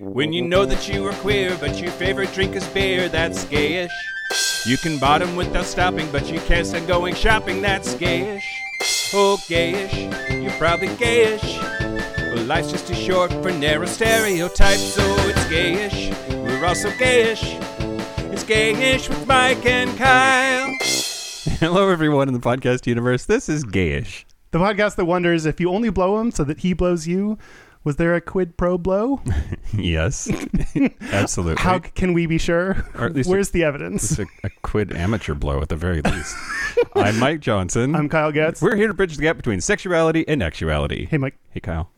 When you know that you are queer, but your favorite drink is beer, that's gayish. You can bottom without stopping, but you can't stand going shopping, that's gayish. Oh, gayish, you're probably gayish. Well, life's just too short for narrow stereotypes, so it's gayish. We're also gayish. It's gayish with Mike and Kyle. Hello, everyone in the podcast universe. This is Gayish. The podcast that wonders if you only blow him so that he blows you. Was there a quid pro blow? Yes, absolutely. How can we be sure? Or at least a- Where's the evidence? It's a, a quid amateur blow at the very least. I'm Mike Johnson. I'm Kyle Getz. We're here to bridge the gap between sexuality and actuality. Hey, Mike, Hey, Kyle.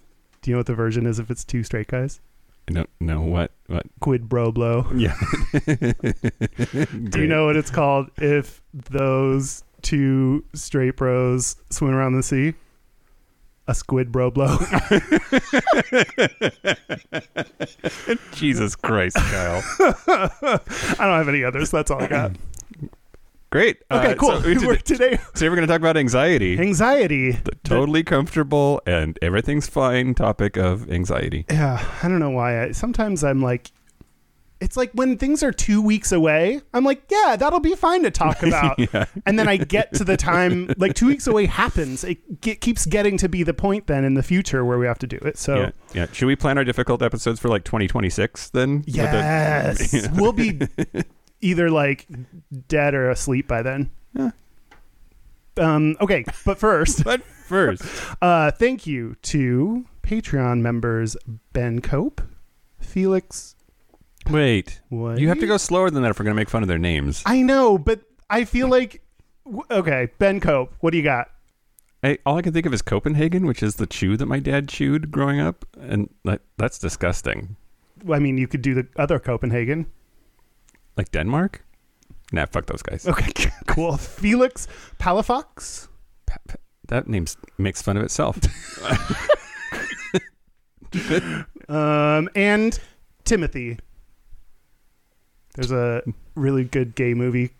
do you know what the version is if it's two straight guys? I don't know what. What? Quid bro blow. Yeah. Do you know what it's called if those two straight bros swim around the sea? A squid bro blow. Jesus Christ, Kyle. I don't have any others. That's all I got. Great. Okay, Uh, cool. So, we We're did- today, so we're going to talk about anxiety. anxiety. the totally comfortable and everything's fine topic of anxiety. Yeah, I don't know why. I, sometimes I'm like, it's like when things are two weeks away, I'm like, yeah, that'll be fine to talk about. Yeah. And then I get to the time, like two weeks away happens. It ge- keeps getting to be the point then in the future where we have to do it. So, Yeah, yeah. Should we plan our difficult episodes for like 2026 then? With the- yes, we'll be either like dead or asleep by then. Yeah. Um, okay, but first, But first, uh, thank you to Patreon members Ben Cope, Felix. Wait. What? You have to go slower than that if we're going to make fun of their names. I know, but I feel like okay, Ben Cope. What do you got? I, all I can think of is Copenhagen, which is the chew that my dad chewed growing up, and that, that's disgusting. I mean, you could do the other Copenhagen. Like Denmark? Nah, fuck those guys. Okay, cool. Felix Palafox. Pa- pa- That name makes fun of itself. Um, and Timothy. There's a really good gay movie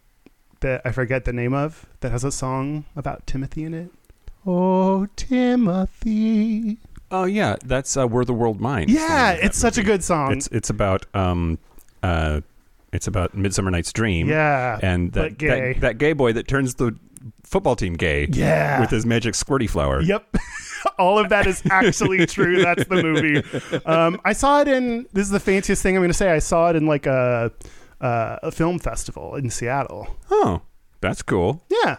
that I forget the name of that has a song about Timothy in it. Oh, Timothy. oh yeah, that's uh, "Were the World Mine." Yeah, it's such a good song. It's it's about um uh it's about Midsummer Night's Dream. yeah. and that, but gay. that that gay boy that turns the football team gay yeah. with his magic squirty flower. Yep. All of that is actually true. That's the movie. Um, I saw it in. This is the fanciest thing I'm going to say. I saw it in like a uh, a film festival in Seattle. Oh, that's cool. Yeah.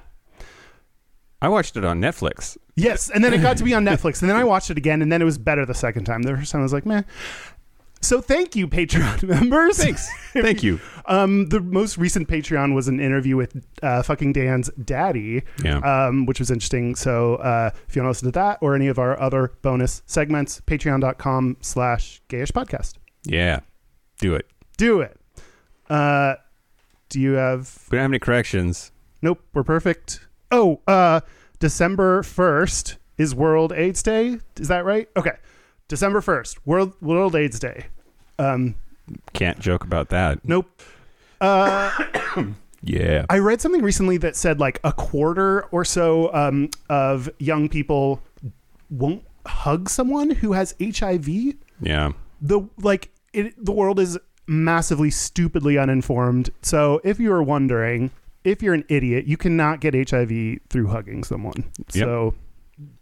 I watched it on Netflix. Yes, and then it got to be on Netflix, and then I watched it again, and then it was better the second time. The first time I was like, man. So thank you, Patreon members. Thanks. Thank you. Um, the most recent Patreon was an interview with uh, fucking Dan's daddy, Yeah. um, which was interesting. So uh, if you want to listen to that or any of our other bonus segments, patreon.com slash gayish podcast. yeah. Do it. Do it. Uh, do you have... We don't have any corrections. Nope, we're perfect. Oh, uh, December 1st is World AIDS Day. Is that right? Okay. December 1st, World World AIDS Day. Um, Can't joke about that. nope. Uh, Yeah. I read something recently that said like a quarter or so um, of young people won't hug someone who has HIV. Yeah. The like it, the world is massively stupidly uninformed. So if you are wondering, if you're an idiot, you cannot get HIV through hugging someone. Yep. So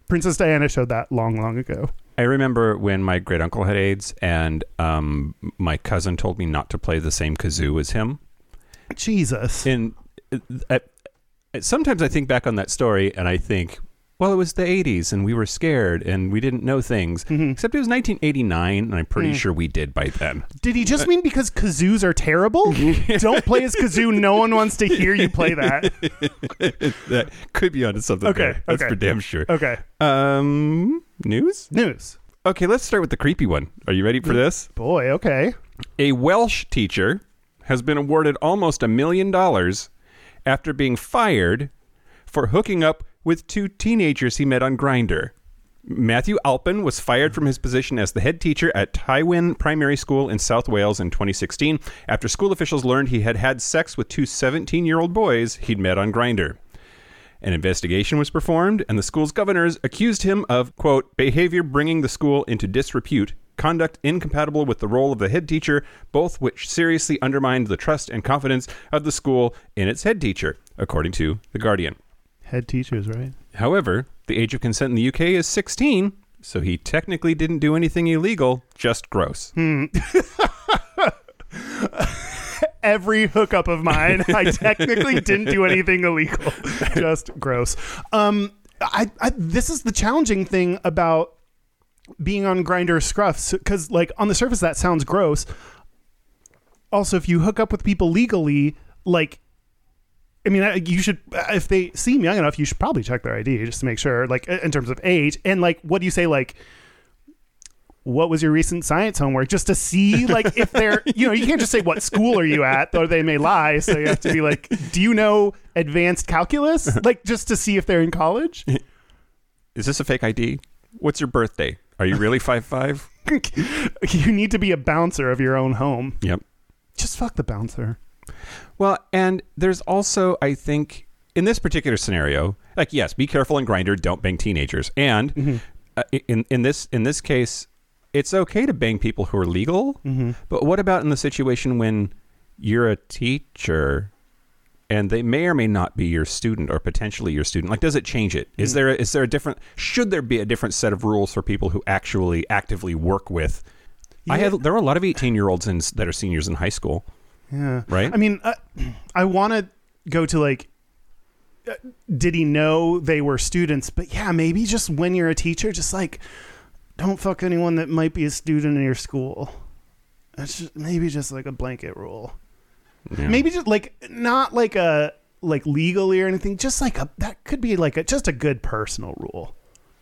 Princess Diana showed that long, long ago. I remember when my great uncle had AIDS, and um, my cousin told me not to play the same kazoo as him. Jesus. And uh, uh, sometimes I think back on that story, and I think, well, it was the '80s, and we were scared, and we didn't know things. Mhm. Except it was 1989, and I'm pretty Mm. sure we did by then. Did he just mean because kazoos are terrible? Don't play his kazoo. No one wants to hear you play that. that could be onto something. Okay, there. That's okay. for damn sure. Okay. Um, news. News. Okay, let's start with the creepy one. Are you ready for this? Boy, okay. A Welsh teacher has been awarded almost a million dollars after being fired for hooking up with two teenagers he met on Grindr. Matthew Alpin was fired from his position as the head teacher at Tywyn Primary School in South Wales in 2016 after school officials learned he had had sex with two 17 year old boys he'd met on Grindr. An investigation was performed, and the school's governors accused him of, quote, behavior bringing the school into disrepute, conduct incompatible with the role of the head teacher, both which seriously undermined the trust and confidence of the school in its head teacher, according to The Guardian. Head teachers, right? However, the age of consent in the UK is 16, so he technically didn't do anything illegal, just gross. Every hookup of mine, I technically didn't do anything illegal. Just gross. Um, I, I this is the challenging thing about being on Grindr Scruffs because, like, on the surface, that sounds gross. Also, if you hook up with people legally, like, I mean, you should uh, if they seem young enough, you should probably check their ID just to make sure, like, in terms of age and like, what do you say, like? What was your recent science homework? Just to see, like, if they're, you know, you can't just say what school are you at, or they may lie. So you have to be like, do you know advanced calculus? Like, just to see if they're in college. Is this a fake ID? What's your birthday? Are you really five five? you need to be a bouncer of your own home. Yep. Just fuck the bouncer. Well, and there's also, I think, in this particular scenario, like yes, be careful in Grindr, don't bang teenagers, and mm-hmm. uh, in in this in this case, it's okay to bang people who are legal. Mm-hmm. But what about in the situation when you're a teacher? And they may or may not be your student or potentially your student. Like, does it change it? Is mm-hmm. there is there a different? Should there be a different set of rules for people who actually actively work with? I Yeah. have there are a lot of eighteen year olds in, that are seniors in high school. Yeah. Right? I mean, uh, I want to go to like, uh, did he know they were students? But yeah, maybe just when you're a teacher, just like, don't fuck anyone that might be a student in your school. That's just, maybe just like a blanket rule. Yeah. Maybe just like not like a like legally or anything. Just like a that could be like a just a good personal rule.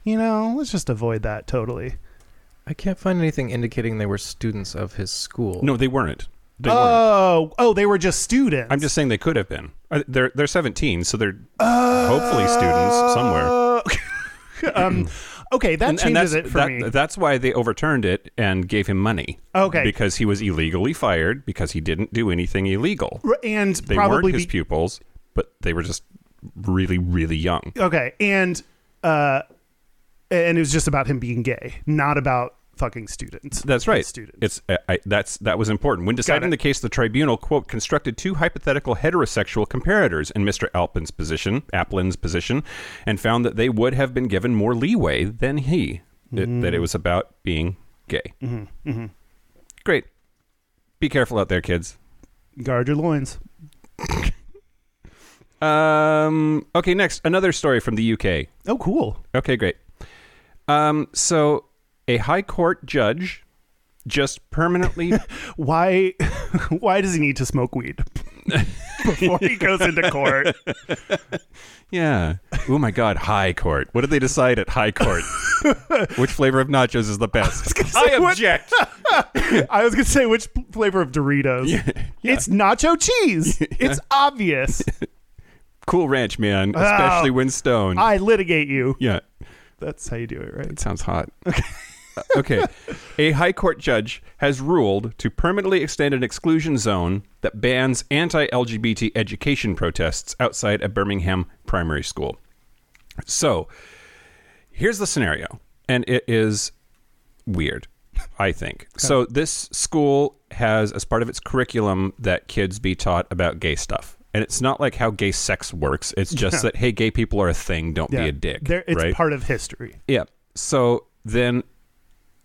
You know, let's just avoid that totally. I can't find anything indicating they were students of his school. No, they weren't. They weren't. Oh, oh, they were just students. I'm just saying they could have been. Uh, They're they're 17, so they're hopefully students somewhere. somewhere. um, okay, that And, and changes that's it for that, me. that's why they overturned it and gave him money. Okay. because he was illegally fired because he didn't do anything illegal. And They probably weren't his be- pupils, but they were just really really young. okay, and uh, and it was just about him being gay, not about fucking students. That's right. Students. It's I, I, that's that was important when deciding it. the case. The tribunal quote constructed two hypothetical heterosexual comparators in Mr. Alpin's position, Aplin's position, and found that they would have been given more leeway than he. That- that it was about being gay. Mm-hmm. Great. Be careful out there, kids. guard your loins. Um. Okay. Next, another story from the UK. Oh, cool. Okay, great. Um. So, a high court judge just permanently Why? Why does he need to smoke weed before he goes into court? Yeah. Oh my God, High Court. What did they decide at High Court? Which flavor of nachos is the best? I what- object. I was gonna say which flavor of Doritos. It's nacho cheese. It's obvious. Cool Ranch, man, oh. especially Oh. when stoned. I litigate you. yeah, That's how you do it, right? it sounds hot. okay. A High Court judge has ruled to permanently extend an exclusion zone that bans anti-LGBT education protests outside a Birmingham primary school. So, here's the scenario, and it is weird, I think. So, this school has, as part of its curriculum, that kids be taught about gay stuff. And it's not like how gay sex works. It's just that, hey, gay people are a thing. Don't be a dick. There, it's right? part of history. Yeah. So then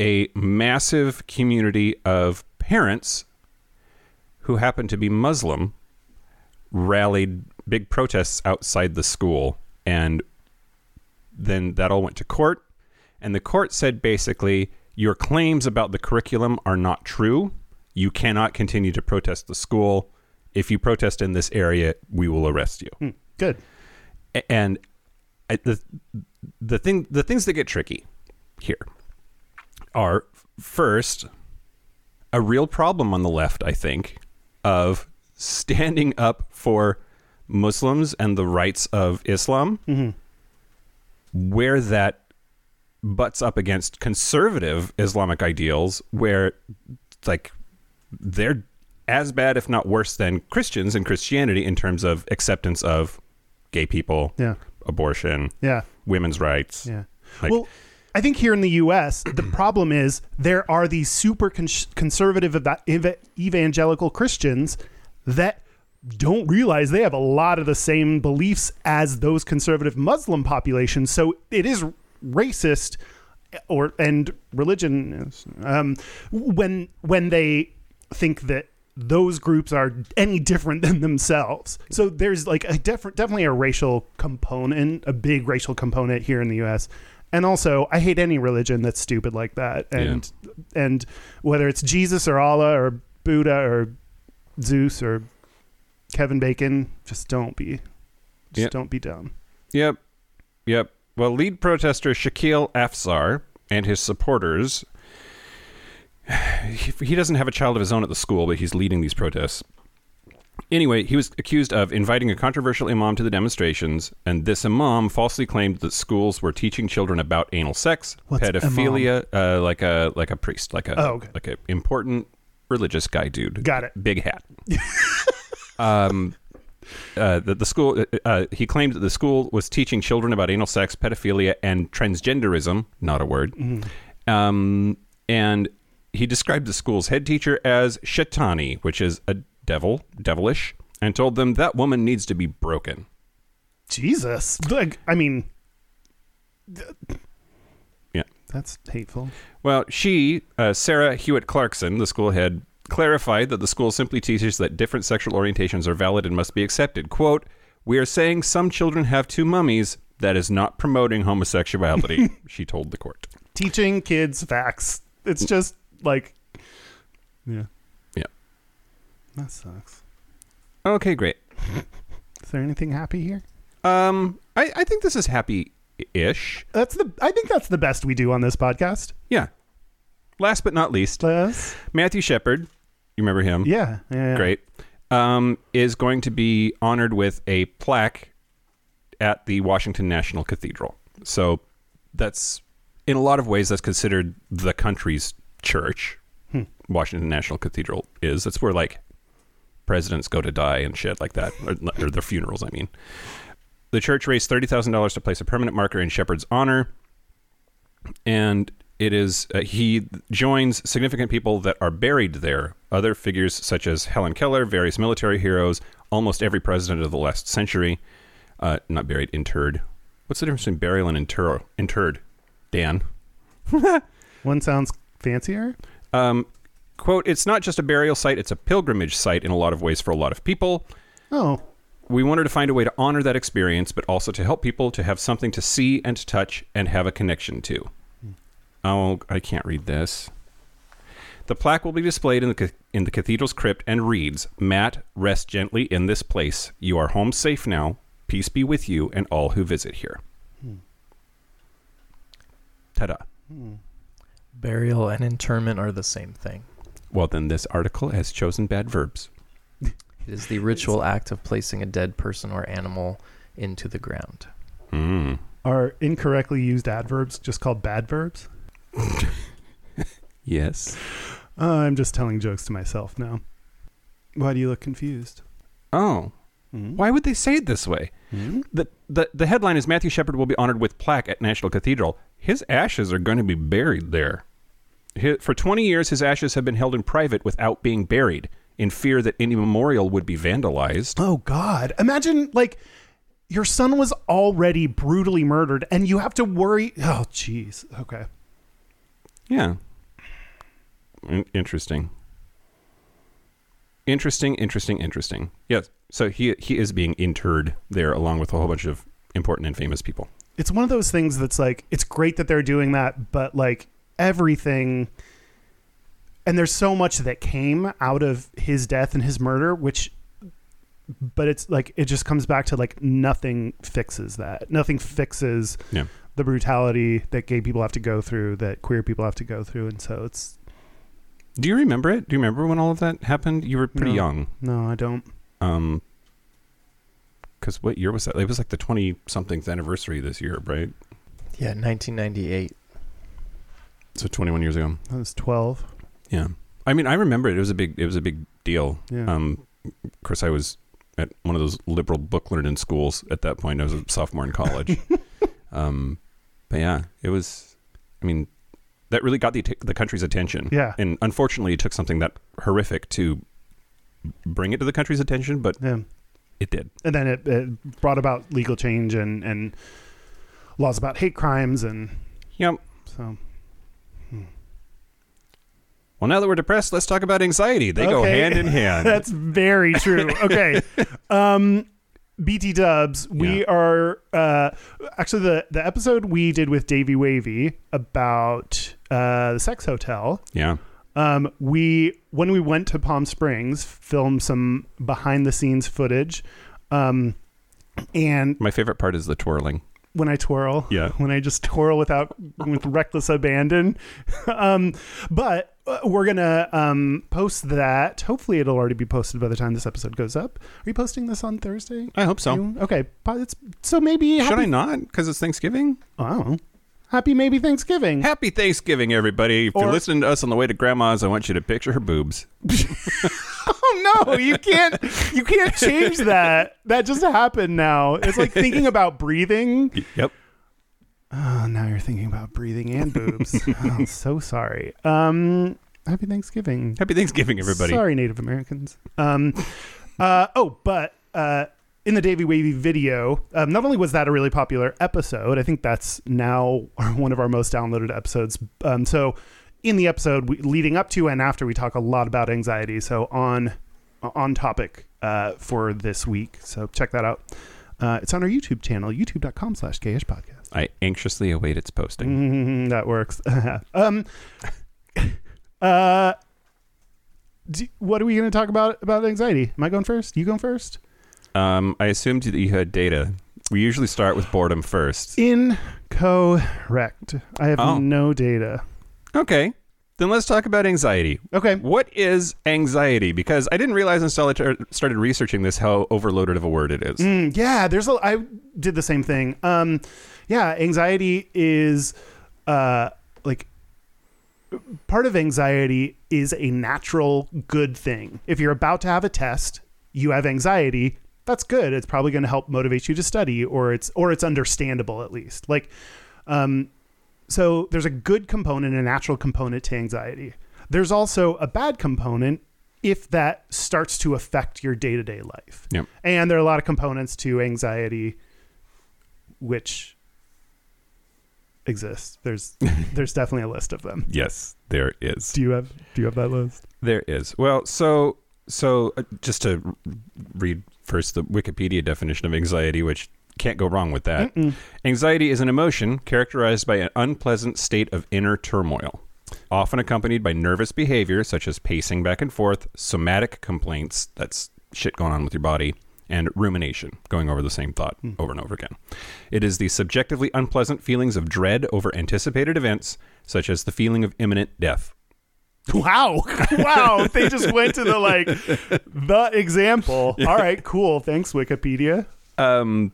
a massive community of parents who happen to be Muslim rallied big protests outside the school. And then that all went to court. And the court said basically your claims about the curriculum are not true. You cannot continue to protest the school. If you protest in this area we will arrest you. Hmm, Good. And I- the the thing the things that get tricky here are first a real problem on the left i think of standing up for muslims and the rights of islam mm-hmm. where that butts up against conservative islamic ideals where like they're as bad if not worse than christians and christianity in terms of acceptance of gay people Yeah. abortion Yeah. women's rights Yeah. Like- well, I think here in the U.S., the problem is there are these super con- conservative eva- evangelical Christians that don't realize they have a lot of the same beliefs as those conservative Muslim populations. So it is racist or and religion um, when when they think that those groups are any different than themselves. So there's like a different, definitely a racial component, a big racial component here in the U.S. And also, I hate any religion that's stupid like that. And and whether it's Jesus or Allah or Buddha or Zeus or Kevin Bacon, just don't be, just Yep. don't be dumb. Yep. Yep. Well, lead protester Shakeel Afsar and his supporters. He doesn't have a child of his own at the school, but he's leading these protests. Anyway, he was accused of inviting a controversial imam to the demonstrations, and this imam falsely claimed that schools were teaching children about anal sex, What's pedophilia, uh, like a like a priest, like a Oh, okay. like a important religious guy dude. Got it. Big hat. um, uh, that the school uh, uh, he claimed that the school was teaching children about anal sex, pedophilia, and transgenderism. Not a word. Um, and he described the school's head teacher as Shaitani, which is a devil, devilish, and told them that woman needs to be broken. Jesus, like I mean, Yeah. that's hateful. Well, she, uh, Sarah Hewitt Clarkson, the school head, clarified that the school simply teaches that different sexual orientations are valid and must be accepted. Quote, We are saying some children have two mummies. That is not promoting homosexuality, she told the court. Teaching kids facts. It's just like, yeah, Yeah. That sucks. Okay, great. Is there anything happy here? Um, I, I think this is happy ish. That's the. I think that's the best we do on this podcast. Yeah. Last but not least? Matthew Shepard, you remember him? Yeah, yeah, yeah. Great. Um, is going to be honored with a plaque at the Washington National Cathedral. So that's, in a lot of ways, that's considered the country's church. Washington National Cathedral is. That's where, like, presidents go to die and shit like that, or, or their funerals, I mean. The church raised $30,000 to place a permanent marker in Shepard's honor. And it is, uh, he joins significant people that are buried there. Other figures such as Helen Keller, various military heroes, almost every president of the last century. Uh, not buried, interred. What's the difference between burial and inter- interred? Dan. One sounds fancier. Um, quote, it's not just a burial site, it's a pilgrimage site in a lot of ways for a lot of people. Oh, We wanted to find a way to honor that experience, but also to help people to have something to see and to touch and have a connection to. Oh, I can't read this. The plaque will be displayed in the, in the cathedral's crypt and reads Matt, rest gently in this place. You are home safe now. Peace be with you and all who visit here. Ta da. Burial and interment are the same thing. Well, then this article has chosen bad verbs. It is the ritual act of placing a dead person or animal into the ground. Mm. are incorrectly used adverbs just called bad verbs? Yes. Uh, I'm just telling jokes to myself now. Why do you look confused? Oh. Hmm? Why would they say it this way? Hmm? The, the the headline is Matthew Shepard will be honored with plaque at National Cathedral. His ashes are going to be buried there. For 20 years, his ashes have been held in private without being buried, in fear that any memorial would be vandalized. Oh God! Imagine like your son was already brutally murdered, and you have to worry. Oh, jeez. Okay. Yeah. In- interesting. Interesting, interesting, interesting. Yes. So he he is being interred there along with a whole bunch of important and famous people. It's one of those things that's like it's great that they're doing that, but like everything. And there's so much that came out of his death and his murder, which, but it's like it just comes back to like nothing fixes that. Nothing fixes Yeah. the brutality that gay people have to go through, that queer people have to go through, and so it's Do you remember it? Do you remember when all of that happened? You were pretty No. young. no, I don't. Um, because what year was that? It was like the 20 something's anniversary this year, right? Yeah, 1998. So twenty one years ago. I was twelve. Yeah. I mean, I remember it. It was a big. It was a big deal. Yeah. Um, of course, I was at one of those liberal book learning schools at that point. I was a sophomore in college. um, but yeah, it was. I mean, that really got the the country's attention. Yeah. and unfortunately, it took something that horrific to bring it to the country's attention, but Yeah. it did. And then it, it brought about legal change and, and laws about hate crimes. And Yep. so, Well, now that we're depressed, let's talk about anxiety. They go hand in hand. that's very true. Okay. um, BT dubs, we Yeah. are uh, actually the, the episode we did with Davey Wavey about uh, the sex hotel. yeah. Um, we when we went to Palm Springs, filmed some behind the scenes footage. Um, and My favorite part is the twirling. when I twirl, Yeah. when I just twirl without with reckless abandon. um, but we're gonna um, post that. Hopefully, it'll already be posted by the time this episode goes up. Are you posting this on Thursday? I hope so. You- Okay, it's, so maybe Should I not? Because it's Thanksgiving. I don't know. Happy maybe Thanksgiving. Happy Thanksgiving, everybody. If Or- you're listening to us on the way to Grandma's, I want you to picture her boobs. Oh no, you can't you can't change that. That just happened now. It's like thinking about breathing. Yep. Oh, now you're thinking about breathing and boobs. oh, so sorry. Um happy Thanksgiving. Happy Thanksgiving, everybody. Sorry, Native Americans. Um uh oh, but uh in the Davey Wavey video, um, not only was that a really popular episode, I think that's now one of our most downloaded episodes. Um, so, in the episode we, leading up to and after, we talk a lot about anxiety. So on on topic uh, for this week. So check that out. Uh, it's on our YouTube channel, youtube.com slash gayish podcast. I anxiously await its posting. Mm, that works. um, uh, do, what are we going to talk about about anxiety? Am I going first? You going first? Um, I assumed that you had data. We usually start with boredom first. Incorrect. I have Oh. no data. Okay. Then let's talk about anxiety. Okay. What is anxiety? Because I didn't realize until I started researching this how overloaded of a word it is. Mm, yeah, there's a. I did the same thing. Um, yeah, anxiety is, uh, like, part of anxiety is a natural good thing. If you're about to have a test, you have anxiety. That's good. It's probably going to help motivate you to study, or it's or it's understandable at least. Like, um, so there's a good component, a natural component to anxiety. There's also a bad component if that starts to affect your day to day life. Yep. And there are a lot of components to anxiety which exist. There's there's definitely a list of them. Yes, there is. Do you have do you have that list? There is. Well, so so uh, just to read first the Wikipedia definition of anxiety, which can't go wrong with that. Anxiety is an emotion characterized by an unpleasant state of inner turmoil, often accompanied by nervous behavior such as pacing back and forth, somatic complaints, that's shit going on with your body, and rumination, going over the same thought over and over again. It is the subjectively unpleasant feelings of dread over anticipated events, such as the feeling of imminent death. Wow. wow. They just went to the like the example. All right, cool. Thanks, Wikipedia. Um,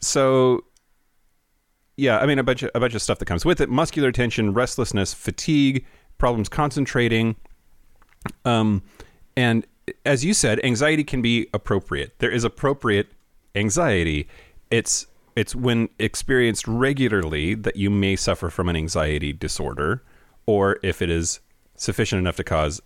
so yeah, I mean a bunch of a bunch of stuff that comes with it: muscular tension, restlessness, fatigue, problems concentrating. Um, and as you said, anxiety can be appropriate. There is appropriate anxiety. It's it's when experienced regularly that you may suffer from an anxiety disorder, or if it is sufficient enough to cause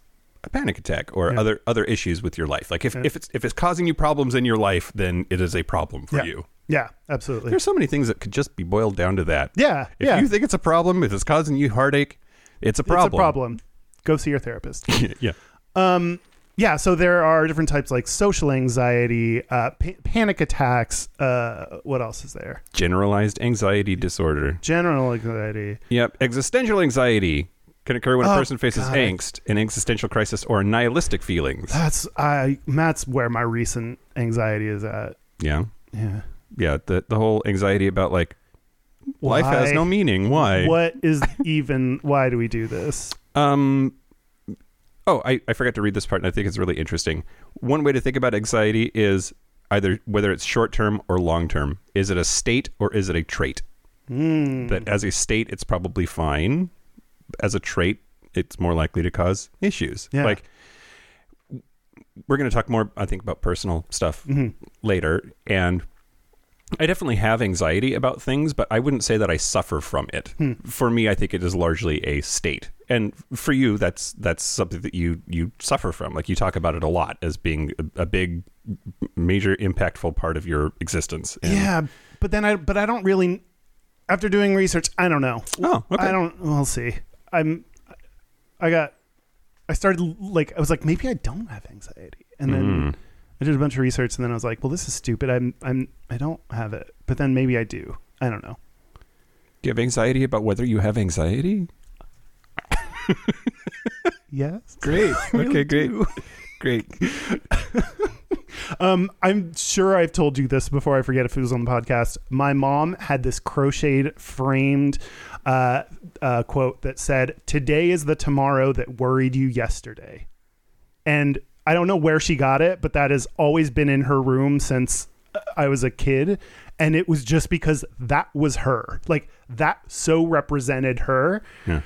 a panic attack or Yeah. other other issues with your life. Like if, if it's if it's causing you problems in your life, then it is a problem for Yeah. you. Yeah, absolutely. There's so many things that could just be boiled down to that. yeah, If yeah. you think it's a problem, if it's causing you heartache, it's a it's problem. a problem. Go see your therapist. yeah. Um, yeah, so there are different types like social anxiety, uh, pa- panic attacks. Uh, what else is there? Generalized anxiety disorder. General anxiety. Yep. Existential anxiety can occur when a Oh, person faces God. angst, an existential crisis, or nihilistic feelings. That's I. That's where my recent anxiety is at. Yeah. Yeah. Yeah. The the whole anxiety about like life has no meaning. Why? What is even? Why do we do this? Um. Oh, I, I forgot to read this part, and I think it's really interesting. One way to think about anxiety is either whether it's short term or long term. Is it a state or is it a trait? Hmm. That as a state, it's probably fine. As a trait, it's more likely to cause issues. Yeah. Like we're going to talk more, I think, about personal stuff Mhm. later, and I definitely have anxiety about things, but I wouldn't say that I suffer from it. For me, I think it is largely a state, and for you, that's that's something that you you suffer from. Like you talk about it a lot as being a, a big, major, impactful part of your existence. And- Yeah, but then I but I don't really. After doing research, I don't know. Oh, okay. I don't. We'll see. I'm. I got. I started like I was like maybe I don't have anxiety, and then Mm. I did a bunch of research, and then I was like, well, this is stupid. I'm I'm I don't have it, but then maybe I do. I don't know. Do you have anxiety about whether you have anxiety? Yes. Great. really okay, great. Great. Um, I'm sure I've told you this before. I forget if it was on the podcast. My mom had this crocheted, framed uh, uh, quote that said, "Today is the tomorrow that worried you yesterday," and I don't know where she got it, but that has always been in her room since I was a kid, and it was just because that was her. Like that so represented her. Yeah.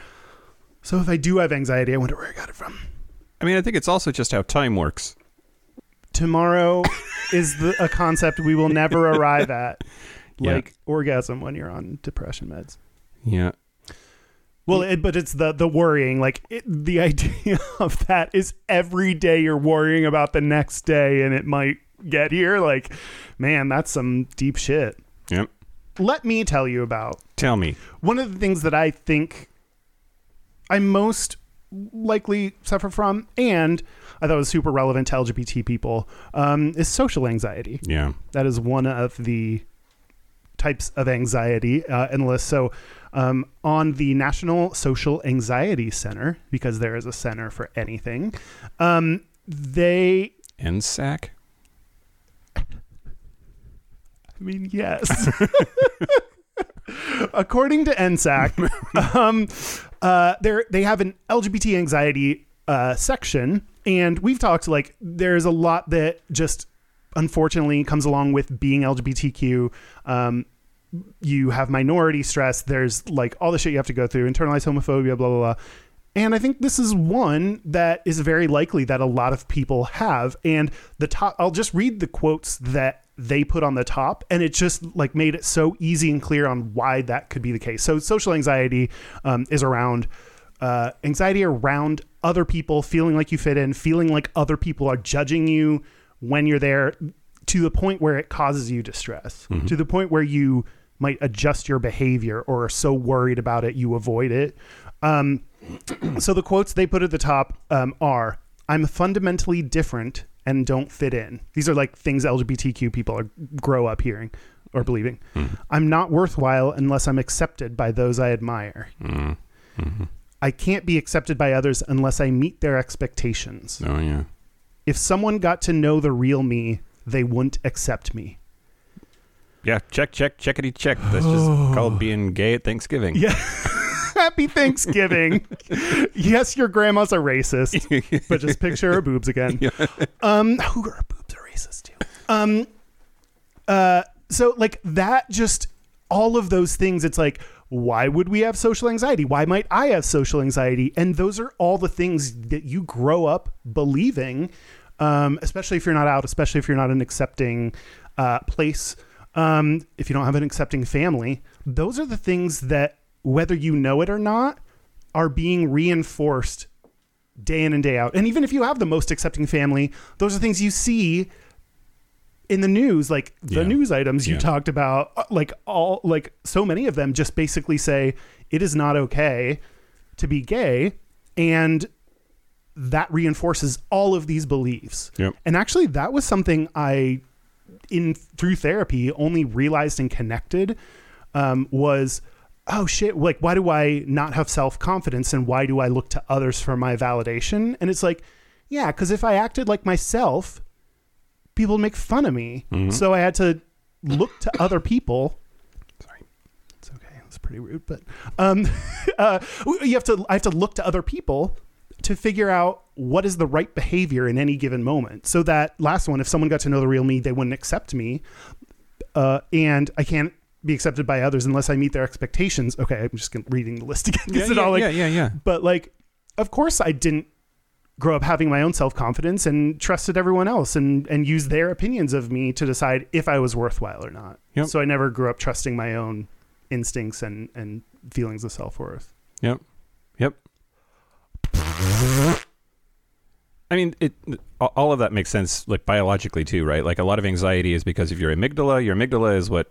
So if I do have anxiety, I wonder where I got it from. I mean, I think it's also just how time works. tomorrow is the, a concept we will never arrive at Yeah. like orgasm when you're on depression meds Yeah. Well it, but it's the the worrying like it, the idea of that is every day you're worrying about the next day and it might get here like man that's some deep shit Yep. let me tell you about Tell me. one of the things that i think i most likely suffer from and i thought was super relevant to lgbt people um, is social anxiety Yeah. That is one of the types of anxiety uh, the. So, um, on the National Social Anxiety Center, because there is a center for anything, um, they, NSAC? I mean, yes. According to NSAC, um, uh, they they have an LGBT anxiety uh, section, and we've talked like there's a lot that just unfortunately comes along with being LGBTQ. Um, you have minority stress. There's like all the shit you have to go through, internalized homophobia, blah blah blah. And I think this is one that is very likely that a lot of people have. And the top, I'll just read the quotes that they put on the top, and it just like made it so easy and clear on why that could be the case. So social anxiety um, is around uh, anxiety around other people, feeling like you fit in, feeling like other people are judging you when you're there, to the point where it causes you distress, to the point where you might adjust your behavior or are so worried about it you avoid it. Um, so the quotes they put at the top um, are i'm fundamentally different and don't fit in. These are like things lgbtq people are grow up hearing or believing. I'm not worthwhile unless i'm accepted by those i admire. I can't be accepted by others unless i meet their expectations. Oh, yeah. if someone got to know the real me they wouldn't accept me Yeah. Check, check, checkity check. That's just called being gay at Thanksgiving. Yeah. Happy Thanksgiving. yes, your grandma's a racist, but just picture her boobs again. Um, who her boobs are racist too? Um, uh, so like that, just all of those things. It's like, why would we have social anxiety? Why might I have social anxiety? And those are all the things that you grow up believing, um, especially if you're not out, especially if you're not an accepting uh, place. Um, if you don't have an accepting family, those are the things that, whether you know it or not, are being reinforced day in and day out. And even if you have the most accepting family, those are things you see in the news, like the Yeah. news items you Yeah. talked about, uh, like all, like so many of them just basically say it is not okay to be gay. And that reinforces all of these beliefs. Yep. And actually, that was something I, in through therapy, only realized and connected um, was, oh shit, like why do I not have self confidence and why do I look to others for my validation? And it's like, yeah, because if I acted like myself, people would make fun of me. So I had to look to other people. Sorry. It's okay. It's pretty rude, but um, uh, you have to. I have to look to other people to figure out what is the right behavior in any given moment. So that last one, if someone got to know the real me, they wouldn't accept me, uh, and I can't be accepted by others unless I meet their expectations. Okay, I'm just reading the list again. Yeah, it all, yeah, like- yeah, yeah, yeah. But like, of course, I didn't grow up having my own self confidence and trusted everyone else and and used their opinions of me to decide if I was worthwhile or not. Yep. So I never grew up trusting my own instincts and and feelings of self worth. Yep. I mean, it. All of that makes sense, like biologically too, right? Like a lot of anxiety is because of your amygdala. Your amygdala is what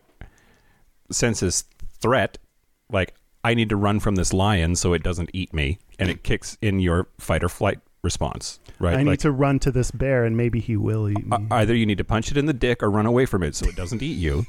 senses threat. Like I need to run from this lion so it doesn't eat me, and it kicks in your fight or flight response, right? I need to run to this bear and maybe he will eat me. either you need to punch it in the dick or run away from it so it doesn't eat you.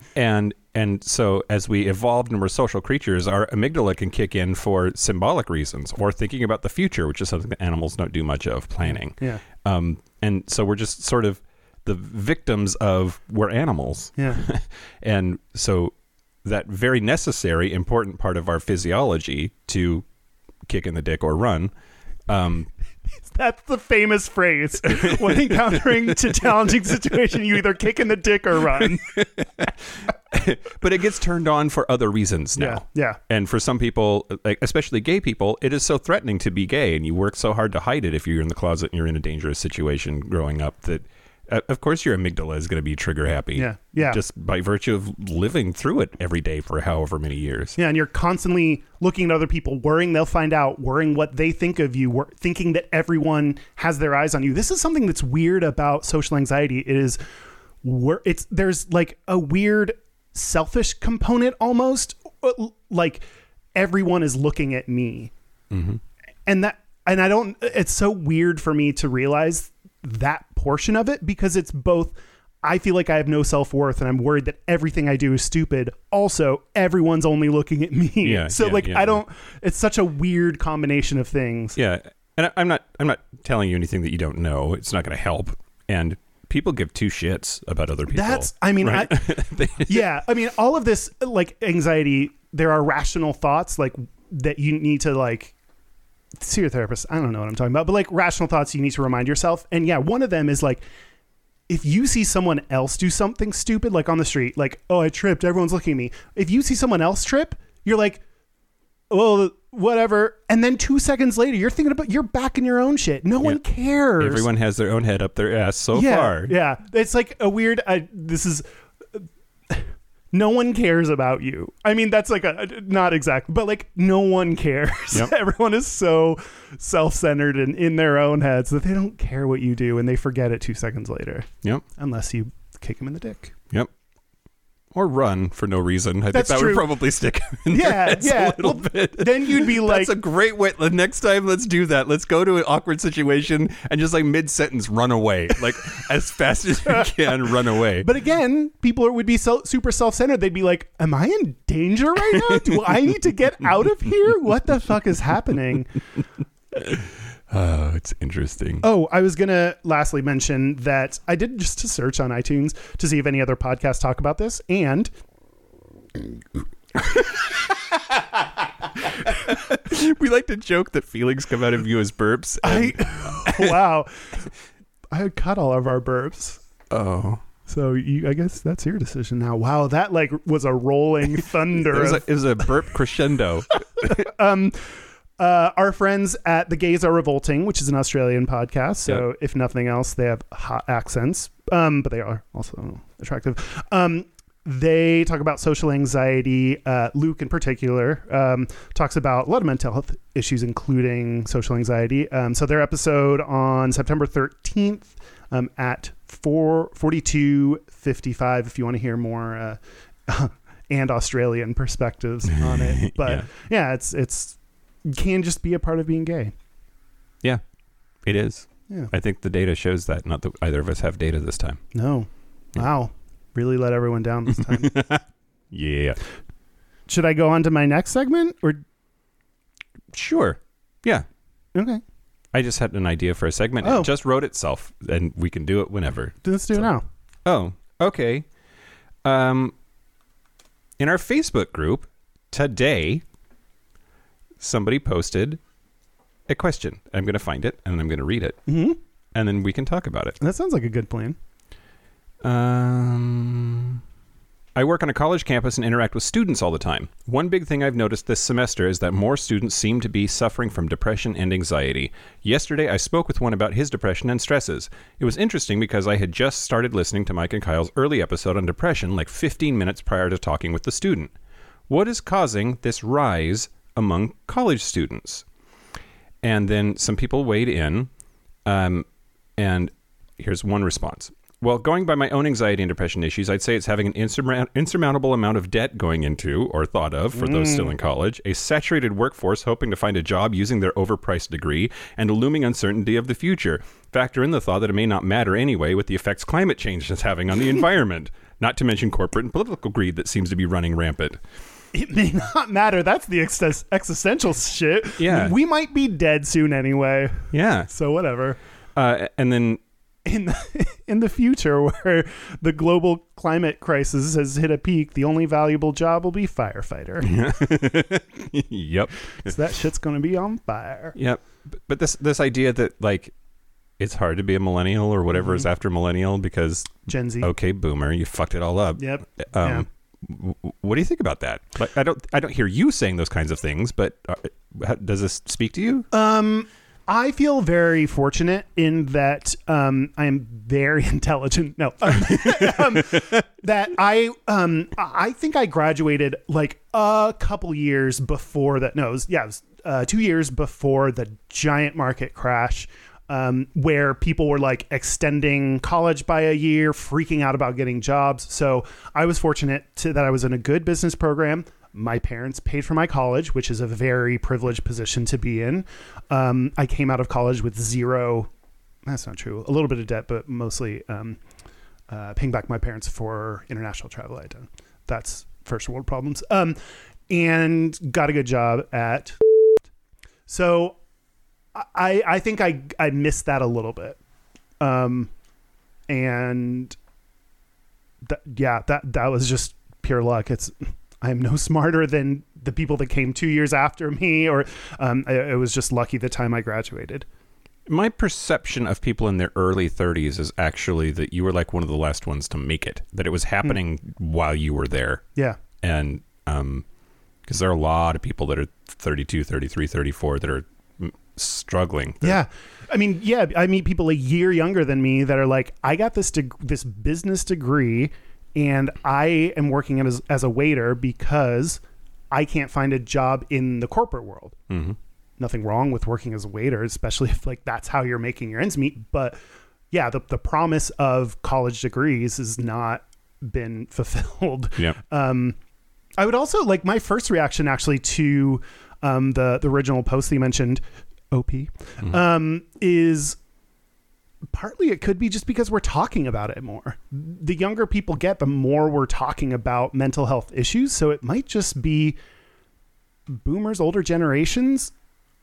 and and so as we evolved and we're social creatures, our amygdala can kick in for symbolic reasons or thinking about the future, which is something that animals don't do much of planning. yeah. Um, and so we're just sort of the victims of we're animals. Yeah. And so that very necessary, important part of our physiology to kick in the dick or run. Um, That's the famous phrase. when encountering a challenging situation, you either kick in the dick or run. but it gets turned on for other reasons now. Yeah. Yeah. And for some people, like especially gay people, it is so threatening to be gay, and you work so hard to hide it if you're in the closet and you're in a dangerous situation growing up that, of course, your amygdala is going to be trigger happy. Yeah. Yeah. Just by virtue of living through it every day for however many years. Yeah, and you're constantly looking at other people, worrying they'll find out, worrying what they think of you, wor- thinking that everyone has their eyes on you. This is something that's weird about social anxiety. It is where it's there's like a weird selfish component almost, uh, like everyone is looking at me, and that and I don't. It's so weird for me to realize that portion of it because it's both. I feel like I have no self worth and I'm worried that everything I do is stupid. Also, everyone's only looking at me. Yeah, so yeah, like yeah, I don't it's such a weird combination of things. Yeah, and I, I'm not. I'm not telling you anything that you don't know. It's not going to help. And people give two shits about other people. That's I mean right? I Yeah, I mean all of this like anxiety there are rational thoughts like that you need to like see your therapist. I don't know what I'm talking about, but like rational thoughts you need to remind yourself. And yeah, one of them is like if you see someone else do something stupid, like on the street, like, oh, I tripped, everyone's looking at me. If you see someone else trip, you're like, well, whatever. And then two seconds later, you're thinking about, you're back in your own shit. No one cares. Everyone has their own head up their ass so yeah, far. Yeah. It's like a weird, I, this is, no one cares about you. I mean, that's like a, not exact, but like no one cares. Yep. Everyone is so self centered and in their own heads that they don't care what you do and they forget it two seconds later Yep. unless you kick them in the dick. Yep. Or run for no reason. I That's think that true. would probably stick in their Yeah, heads yeah. a little Well, bit. Then you'd be like, That's a great way. The next time, let's do that. Let's go to an awkward situation and just like mid sentence, run away, like as fast as you can, run away. but again, people would be so super self centered. They'd be like, "Am I in danger right now? Do I need to get out of here? What the fuck is happening?" Oh, it's interesting. Oh, I was gonna lastly mention that I did just a search on iTunes to see if any other podcasts talk about this, and we like to joke that feelings come out of you as burps. I wow, I cut all of our burps. oh, So you, I guess that's your decision now. Wow, that like was a rolling it thunder. was, a, it was a burp crescendo. um, uh, our friends at The Gays Are Revolting, which is an Australian podcast. So, if nothing else, they have hot accents, um, but they are also attractive. Um, they talk about social anxiety. Uh, Luke, in particular, um, talks about a lot of mental health issues, including social anxiety. Um, so, their episode on September 13th um, at 4 4255, if you want to hear more. Uh, and Australian perspectives on it, but Yeah. yeah, it's it's can just be a part of being gay. yeah, it is. Yeah. I think the data shows that. Not that either of us have data this time. No. Wow. Really let everyone down this time. Yeah. Should I go on to my next segment or Sure. Yeah. okay. I just had an idea for a segment. Oh. It just wrote itself, and we can do it whenever. Let's do it now. Oh, okay. Um, in our Facebook group today, somebody posted a question. I'm going to find it and I'm going to read it, hmm and then we can talk about it. That sounds like a good plan. Um, I work on a college campus and interact with students all the time. One big thing I've noticed this semester is that more students seem to be suffering from depression and anxiety. Yesterday, I spoke with one about his depression and stresses. It was interesting because I had just started listening to Mike and Kyle's early episode on depression like 15 minutes prior to talking with the student. What is causing this rise among college students? And then some people weighed in, um, and here's one response. Well, going by my own anxiety and depression issues, I'd say it's having an insurmount- insurmountable amount of debt going into, or thought of, for those still in college, a saturated workforce hoping to find a job using their overpriced degree, and a looming uncertainty of the future. Factor in the thought that it may not matter anyway with the effects climate change is having on the environment, not to mention corporate and political greed that seems to be running rampant. It may not matter. That's the ex- existential shit. Yeah. We might be dead soon anyway. Yeah. So whatever. Uh, and then In the, in the future, where the global climate crisis has hit a peak, the only valuable job will be firefighter. Yeah. yep. so that shit's going to be on fire. Yep. But, but this this idea that like it's hard to be a millennial or whatever is after millennial because Gen Z. okay, boomer, you fucked it all up. Yep. Um, w- what do you think about that? Like, I don't I don't hear you saying those kinds of things, but uh, does this speak to you? Um, I feel very fortunate in that um, I am very intelligent. No, um, that I um, I think I graduated like a couple years before that. No, it was, yeah, was uh, two years before the giant market crash. Um, where people were like extending college by a year, freaking out about getting jobs. So I was fortunate to, that I was in a good business program. My parents paid for my college, which is a very privileged position to be in. Um, I came out of college with zero. That's not true. A little bit of debt, but mostly um, uh, paying back my parents for international travel I'd done. That's first world problems. Um, and got a good job at. So, I I think I I missed that a little bit. Um, and that yeah that that was just pure luck. It's I'm no smarter than the people that came two years after me, or um, I, it was just lucky the time I graduated. My perception of people in their early 30s is actually that you were like one of the last ones to make it. That it was happening while you were there. Yeah, and um because there are a lot of people that are 32 33 34 that are mm, struggling They're- yeah. I mean, yeah. I meet people a year younger than me that are like, I got this deg- this business degree, and I am working as as a waiter because I can't find a job in the corporate world. Mhm. nothing wrong with working as a waiter, especially if like that's how you're making your ends meet. But yeah, the the promise of college degrees has not been fulfilled. yeah Um, I would also like my first reaction actually to um, the the original post that you mentioned, OP, um, is partly it could be just because we're talking about it more. The younger people get, the more we're talking about mental health issues. So it might just be boomers, older generations,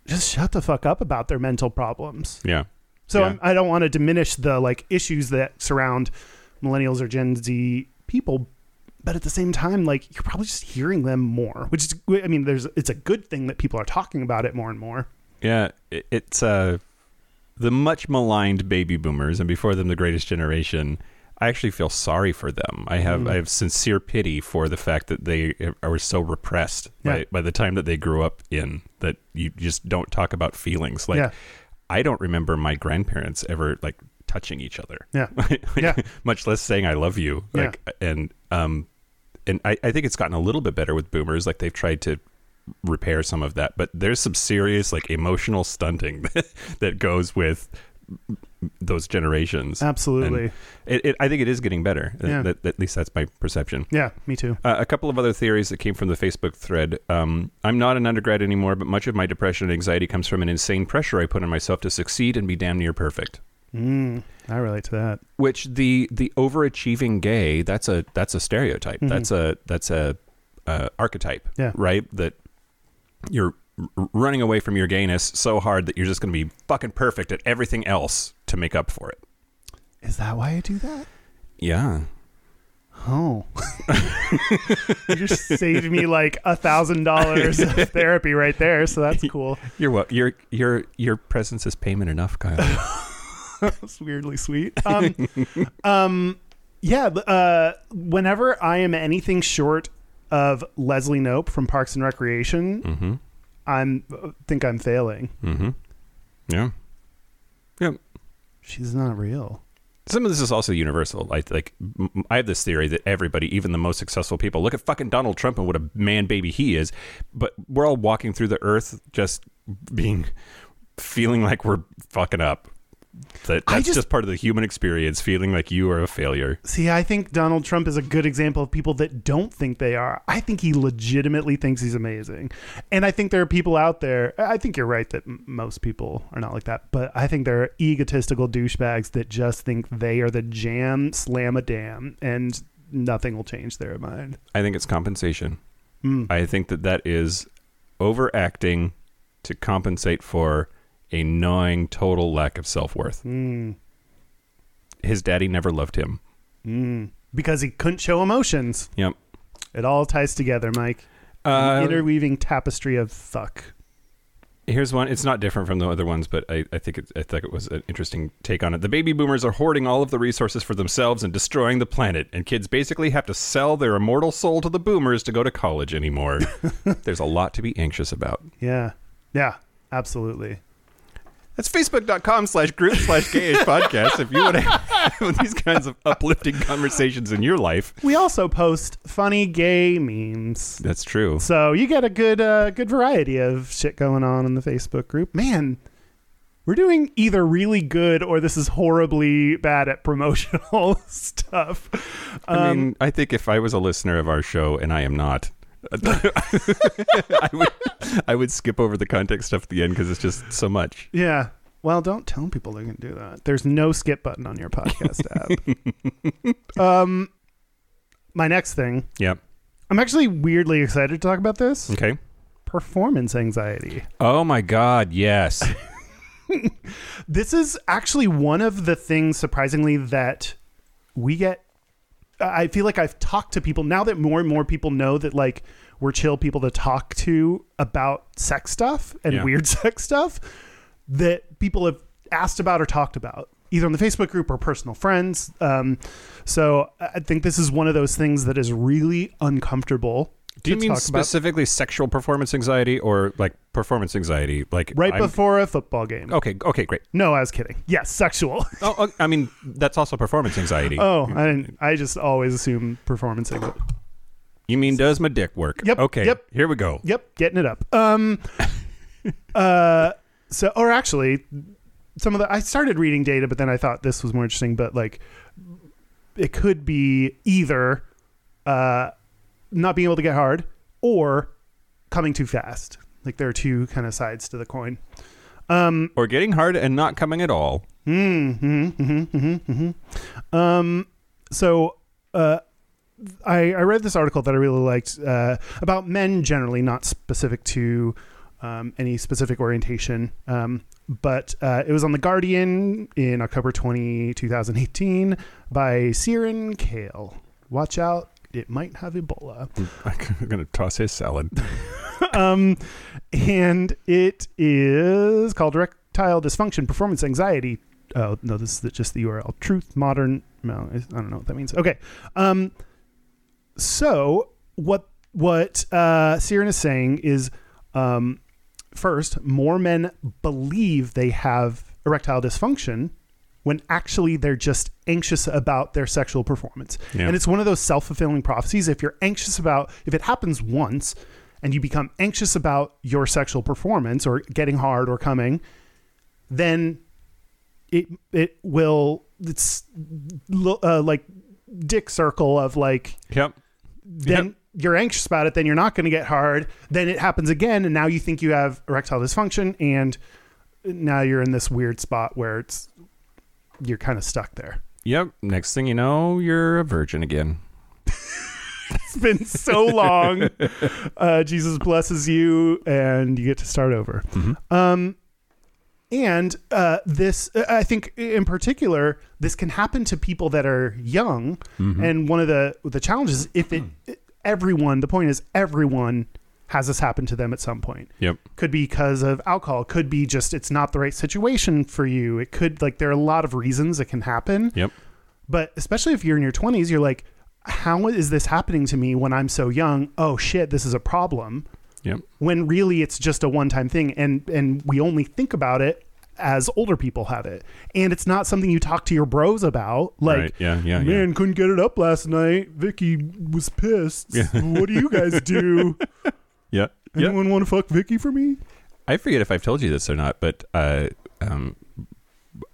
just shut the fuck up about their mental problems. yeah So Yeah. I'm, I don't want to diminish the like issues that surround millennials or Gen Z people, but at the same time, like you're probably just hearing them more, which is, I mean, there's, it's a good thing that people are talking about it more and more. Yeah it's uh the much maligned baby boomers and before them the greatest generation i actually feel sorry for them i have Mm. i have sincere pity for the fact that they are so repressed Yeah. by, by the time that they grew up in that you just don't talk about feelings like yeah, i don't remember my grandparents ever like touching each other yeah, Like, Yeah. much less saying I love you. Yeah. And um, and I, I think it's gotten a little bit better with boomers. Like they've tried to repair some of that, but there's some serious like emotional stunting that goes with those generations. absolutely. It, it, I think it is getting better. Yeah. That- at least that's my perception. Yeah, me too. Uh, a couple of other theories that came from the Facebook thread. Um, I'm not an undergrad anymore, but much of my depression and anxiety comes from an insane pressure I put on myself to succeed and be damn near perfect Mm, I relate to that. which the the overachieving gay that's a that's a stereotype Mhm. that's a that's a uh, archetype Yeah. right that you're running away from your gayness so hard that you're just going to be fucking perfect at everything else to make up for it Is that why you do that? yeah Oh, you just saved me like a thousand dollars of therapy right there. So that's cool. you're what your your your presence is payment enough kyle That's weirdly sweet. Um, um, Yeah, uh, whenever I am anything short of Leslie Knope from Parks and Recreation, Mm-hmm. I'm think I'm failing. Mm-hmm. Yeah. Yeah. She's not real. Some of this is also universal. I like. I have this theory that everybody, even the most successful people, look at fucking Donald Trump and what a man baby he is. But we're all walking through the earth, just being, feeling like we're fucking up. That that's just- just, part of the human experience, feeling like you are a failure. See, I think Donald Trump is a good example of people that don't think they are. I think he legitimately thinks he's amazing. And I think there are people out there, I think you're right that m- most people are not like that, but I think there are egotistical douchebags that just think they are the jam, slam a dam, and nothing will change their mind. I think it's compensation. Mm. I think that that is overacting to compensate for a gnawing total lack of self worth. Mm. His daddy never loved him. Mm. Because he couldn't show emotions. Yep. It all ties together, Mike. Uh, interweaving tapestry of fuck. Here's one. It's not different from the other ones, but I, I think it, I think it was an interesting take on it. The baby boomers are hoarding all of the resources for themselves and destroying the planet, and kids basically have to sell their immortal soul to the boomers to go to college anymore. There's a lot to be anxious about. Yeah. Yeah, absolutely. That's facebook.com slash group slash gayish podcast if you want to have these kinds of uplifting conversations in your life. We also post funny gay memes. That's true. So you get a good uh, good variety of shit going on in the Facebook group. Man, we're doing either really good or this is horribly bad at promotional stuff. I Um, mean, I think if I was a listener of our show, and I am not, I would I would skip over the context stuff at the end because it's just so much. yeah. Well, don't tell people they can do that. There's no skip button on your podcast app. um, my next thing. Yep. I'm actually weirdly excited to talk about this. Okay. Performance anxiety. Oh my God! Yes. This is actually one of the things, surprisingly, that we get. I feel like I've talked to people now that more and more people know that like we're chill people to talk to about sex stuff and Yeah. weird sex stuff that people have asked about or talked about either on the Facebook group or personal friends. Um, so I I think this is one of those things that is really uncomfortable. Do you mean talk about. specifically sexual performance anxiety or like performance anxiety? Like right I'm- before a football game? Okay. Okay. Great. No, I was kidding. Yes, sexual. Oh, oh, I mean that's also performance anxiety. Oh, I didn't. I just always assume performance anxiety. you mean does my dick work? Yep, Okay. yep. Here we go. Yep, getting it up. Um, uh, so or actually, some of the I started reading data, but then I thought this was more interesting. But like, it could be either uh, not being able to get hard or coming too fast. Like there are two kind of sides to the coin. Um, Or getting hard and not coming at all. Mm-hmm, mm-hmm, mm-hmm, mm-hmm. Um, so uh, I, I read this article that I really liked uh, about men generally, not specific to um, any specific orientation. Um, but uh, it was on The Guardian in October 20, 2018 by Sirin Kale. Watch out, it might have Ebola. I'm gonna toss his salad. um, and it is called erectile dysfunction, performance anxiety. Oh no, this is just the URL. Truth, modern. No, I don't know what that means. Okay. Um, so what what uh, Sirin is saying is, um, first, more men believe they have erectile dysfunction when actually they're just anxious about their sexual performance. Yeah. And it's one of those self fulfilling prophecies. If you're anxious about, if it happens once and you become anxious about your sexual performance or getting hard or coming, then it it will it's uh, like dick circle of like Yep. then Yep. you're anxious about it then you're not going to get hard then it happens again and now you think you have erectile dysfunction and now you're in this weird spot where it's you're kind of stuck there. Yep. Next thing you know, you're a virgin again. it's been so long. Uh, jesus blesses you and you get to start over. Um and uh, this i think in particular this can happen to people that are young. And one of the the challenges if it everyone the point is everyone has this happen to them at some point Yep. could be because of alcohol could be just it's not the right situation for you it could like there are a lot of reasons it can happen Yep. But especially if you're in your 20s, you're like, how is this happening to me when I'm so young? Oh shit, this is a problem. Yep. When really it's just a one-time thing and and we only think about it as older people have it. And it's not something you talk to your bros about. Like right. Yeah. Yeah. Man, couldn't get it up last night. Vicky was pissed. Yeah. What do you guys do? Yeah. Yeah. Anyone want to fuck Vicky for me? I forget if I've told you this or not, but uh, um,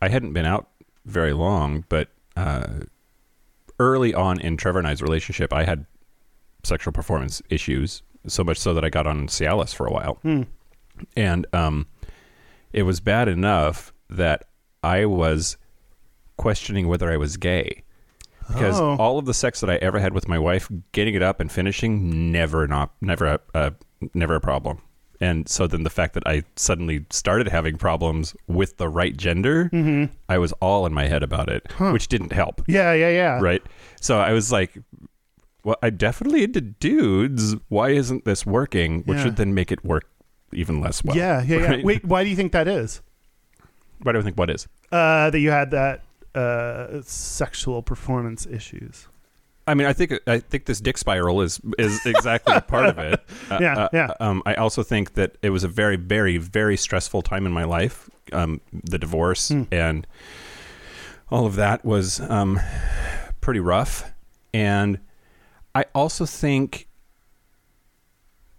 I hadn't been out very long, but uh, early on in Trevor and I's relationship, I had sexual performance issues, so much so that I got on Cialis for a while. Hmm. And um, it was bad enough that I was questioning whether I was gay. Because Oh. all of the sex that I ever had with my wife, getting it up and finishing, never not never a uh, never a problem. And so then the fact that I suddenly started having problems with the right gender, Mm-hmm. I was all in my head about it, which didn't help. Yeah, yeah, yeah. Right. So I was like, well, I'm definitely into dudes. Why isn't this working? Which Yeah. would then make it work even less well. yeah, yeah, yeah. Wait, why do you think that is? Why do I think what is? Uh, that you had that uh, sexual performance issues. I mean, I think I think this dick spiral is is exactly part of it. Uh, Yeah, uh, yeah. Um, I also think that it was a very, very, very stressful time in my life. Um, the divorce Hmm. and all of that was um, pretty rough, and I also think,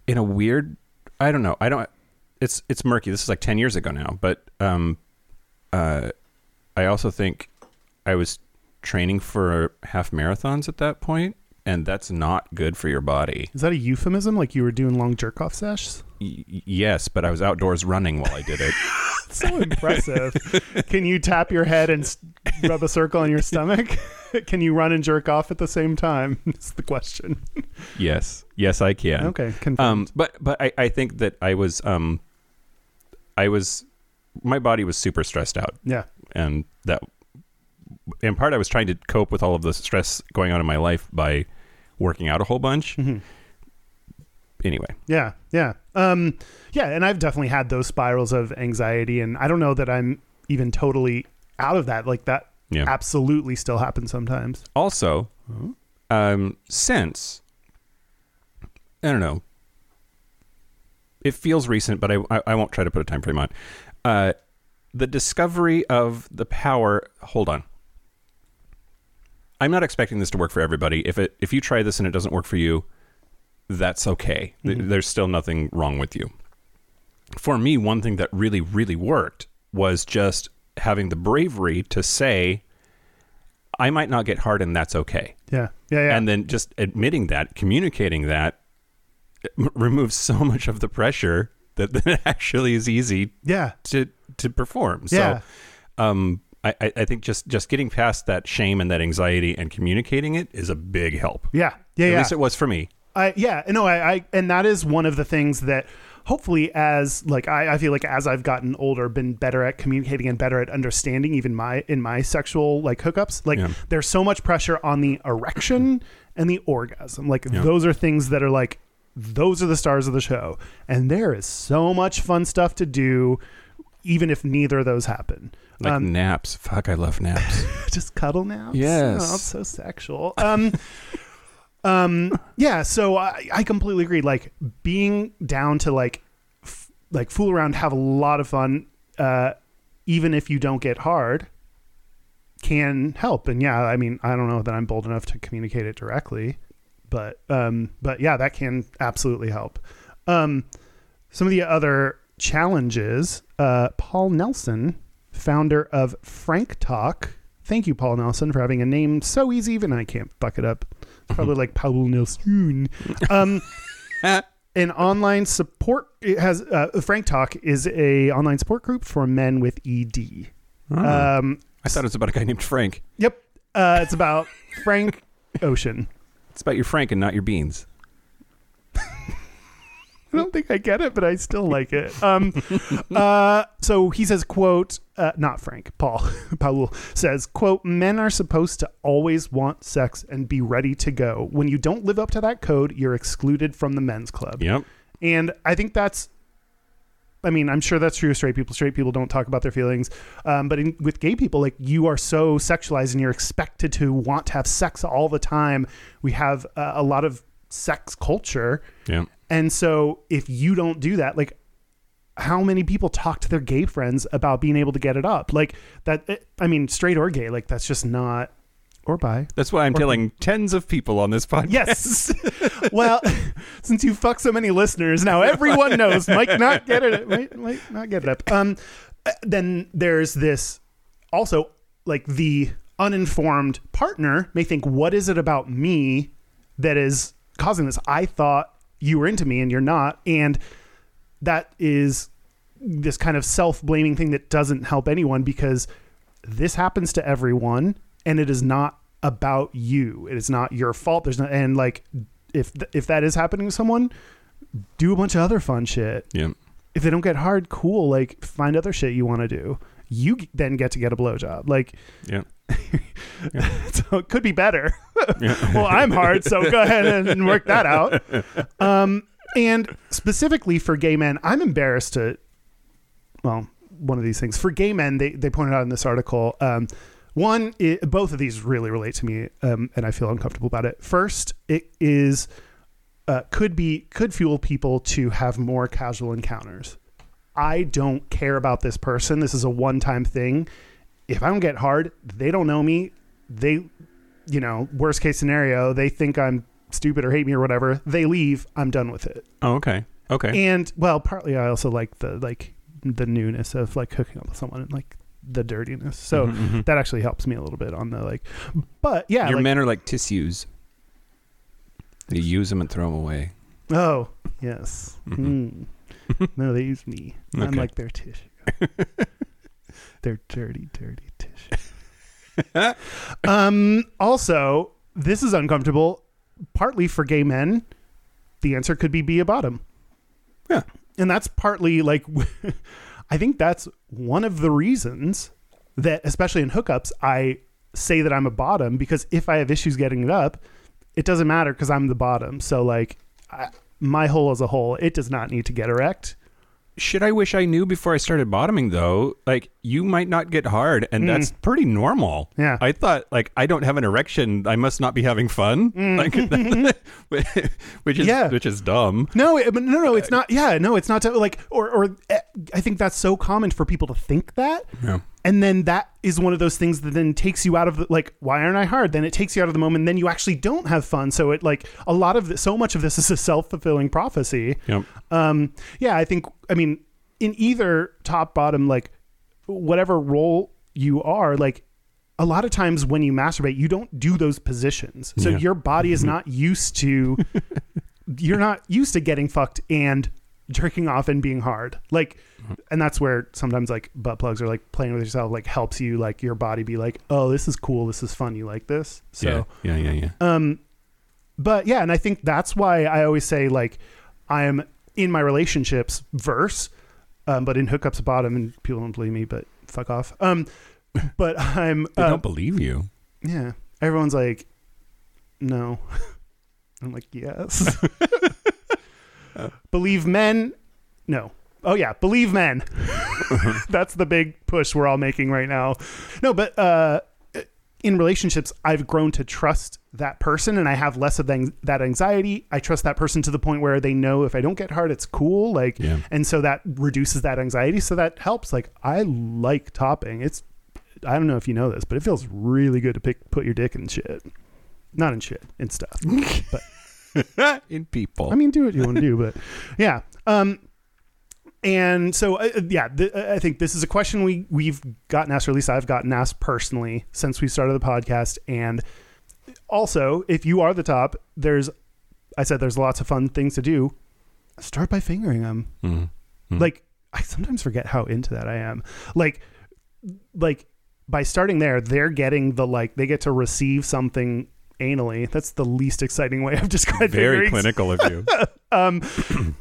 in a weird, I don't know, I don't. It's it's murky. This is like ten years ago now, but um, uh, I also think I was training for half marathons at that point, and that's not good for your body. Is that a euphemism? Like you were doing long jerk off sessions? Y- yes, but I was outdoors running while I did it. So impressive. Can you tap your head and rub a circle on your stomach? Can you run and jerk off at the same time? That's the question. yes, yes, I can. Okay, confirmed. Um, but but I, I think that I was um, I was my body was super stressed out, yeah. and that in part I was trying to cope with all of the stress going on in my life by working out a whole bunch. Mhm. Anyway, Yeah, yeah, um, yeah. And I've definitely had those spirals of anxiety, and I don't know that I'm even totally out of that. Like that, yeah. absolutely still happens sometimes. Also, um, since I don't know, it feels recent, but I, I I won't try to put a time frame on. Uh, the discovery of the power. Hold on. I'm not expecting this to work for everybody. If it if you try this and it doesn't work for you, that's okay. Mhm. There's still nothing wrong with you. For me, one thing that really really worked was just having the bravery to say, "I might not get hard, and that's okay." Yeah, yeah, yeah. and then just admitting that, communicating that, m- removes so much of the pressure that, that it actually is easy yeah, to to perform. yeah. So, um, I, I think just just getting past that shame and that anxiety and communicating it is a big help. yeah, yeah, At yeah. least it was for me. I yeah, no, I, I and that is one of the things that hopefully as like I, I feel like as I've gotten older, been better at communicating and better at understanding even my in my sexual like hookups. Like Yeah. there's so much pressure on the erection and the orgasm. Like Yeah. those are things that are like those are the stars of the show. And there is so much fun stuff to do even if neither of those happen. Like Um, naps. Fuck, I love naps. just cuddle now. Yes. oh, it's so sexual. Um, um, yeah. So I, I completely agree. Like being down to like, f- like fool around, have a lot of fun, uh, even if you don't get hard, can help. And yeah, I mean, I don't know that I'm bold enough to communicate it directly, but um, but yeah, that can absolutely help. Um, some of the other challenges. Uh, Paul Nelson, founder of Frank Talk. Thank you, Paul Nelson, for having a name so easy, even I can't fuck it up. It's probably like Paul Nelson. Um, an online support it has uh, Frank Talk is a online support group for men with ED. Oh. Um, I thought it was about a guy named Frank. yep, uh, it's about Frank Ocean. It's about your Frank and not your beans. I don't think I get it, but I still like it. Um, uh, so he says, "quote uh, Not Frank, Paul. Paul says, "quote Men are supposed to always want sex and be ready to go. When you don't live up to that code, you're excluded from the men's club." Yep. And I think that's I mean, I'm sure that's true of straight people. Straight people don't talk about their feelings, um, but in, with gay people, like you are so sexualized and you're expected to want to have sex all the time. We have uh, a lot of sex culture, Yeah. And so if you don't do that, like how many people talk to their gay friends about being able to get it up? Like that. I mean, straight or gay, like that's just not. Or by. That's why I'm Or- telling tens of people on this podcast. Yes. well, since you fuck so many listeners, now everyone knows Mike not get it. Might, might not get it up. Um, uh, then there's this also like the uninformed partner may think, what is it about me that is causing this? I thought you were into me and you're not, and that is this kind of self-blaming thing that doesn't help anyone because this happens to everyone and it is not about you. It is not your fault. There's no and like if th- if that is happening to someone do a bunch of other fun shit. Yeah. if they don't get hard cool. Like find other shit you want to do. You then get to get a blowjob. Like Yeah. so it could be better. Well i'm hard so go ahead and work that out. Um and specifically for gay men i'm embarrassed to well one of these things. For gay men they, they pointed out in this article um one i both of these really relate to me um, and i feel uncomfortable about it. First it is uh, could be could fuel people to have more casual encounters. I don't care about this person. This is a one-time thing if i don't get hard they don't know me they you know worst case scenario they think i'm stupid or hate me or whatever they leave i'm done with it Oh, okay. Okay. and well partly i also like the like the newness of like hooking up with someone and like the dirtiness so Mhm, mhm. that actually helps me a little bit on the like but yeah Your like, men are like tissues. You use them and throw them away. oh yes Mhm. Hmm. no they use me i'm like their tissue their dirty dirty tissue um also this is uncomfortable partly for gay men. The answer could be be a bottom. Yeah. and that's partly like i think that's one of the reasons that especially in hookups i say that i'm a bottom because if i have issues getting it up it doesn't matter because i'm the bottom. So like I, my hole as a whole it does not need to get erect. Should I wish I knew before I started bottoming, though. Like, you might not get hard, and Mm. that's pretty normal. Yeah. I thought, like, I don't have an erection. I must not be having fun. Like, which is Mm. Yeah. which is dumb. No, it, but no, no, it's not. Yeah, no, it's not. To, like, or, or eh, I think that's so common for people to think that, Yeah. and then that is one of those things that then takes you out of the like, why aren't I hard? Then it takes you out of the moment. Then you actually don't have fun. So it like a lot of the, so much of this is a self fulfilling prophecy. Yep. Um, yeah, I think. I mean, in either top bottom, like whatever role you are, like a lot of times when you masturbate, you don't do those positions. So Yeah. your body is not used to. you're not used to getting fucked and jerking off and being hard. Like, and that's where sometimes like butt plugs or like playing with yourself like helps you like your body be like, oh, this is cool, this is fun, you like this. So yeah. Yeah. Yeah. Yeah. um, but yeah, and I think that's why I always say like I am in my relationships verse, um, but in hookups bottom, and people don't believe me, but fuck off. Um, but I'm They uh, don't believe you. yeah. Everyone's like, no. I'm like, yes. believe men? No. Oh yeah, believe men. That's the big push we're all making right now. No, but uh, in relationships, I've grown to trust that person, and I have less of that that anxiety. I trust that person to the point where they know if I don't get hard, it's cool. Like, Yeah. and so that reduces that anxiety. So that helps. Like, I like topping. It's I don't know if you know this, but it feels really good to pick put your dick in shit. Not in shit, in stuff. but In people. I mean, do what you want to do, but yeah. Um, and so uh, yeah, th- I think this is a question we we've gotten asked, or at least I've gotten asked personally since we started the podcast. And also, if you are the top, there's I said there's lots of fun things to do. Start by fingering them. Mhm. Mhm. Like I sometimes forget how into that I am. Like like by starting there, they're getting the like they get to receive something anally. That's the least exciting way I've described very clinical of you. Um,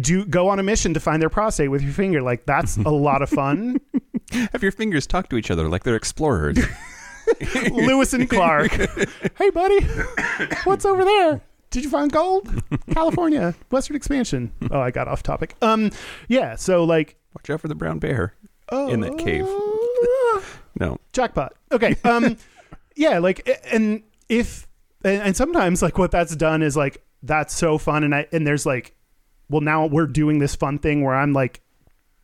do go on a mission to find their prostate with your finger. Like that's a lot of fun. Have your fingers talk to each other like they're explorers. Lewis and Clark. hey, buddy, what's over there? Did you find gold? California, Western expansion. Oh, I got off topic. Um, yeah. So like, Watch out for the brown bear. oh, In that cave. No. jackpot. Okay. Um, yeah. Like, and if and, and sometimes like what that's done is like that's so fun, and I and there's like, well, now we're doing this fun thing where I'm like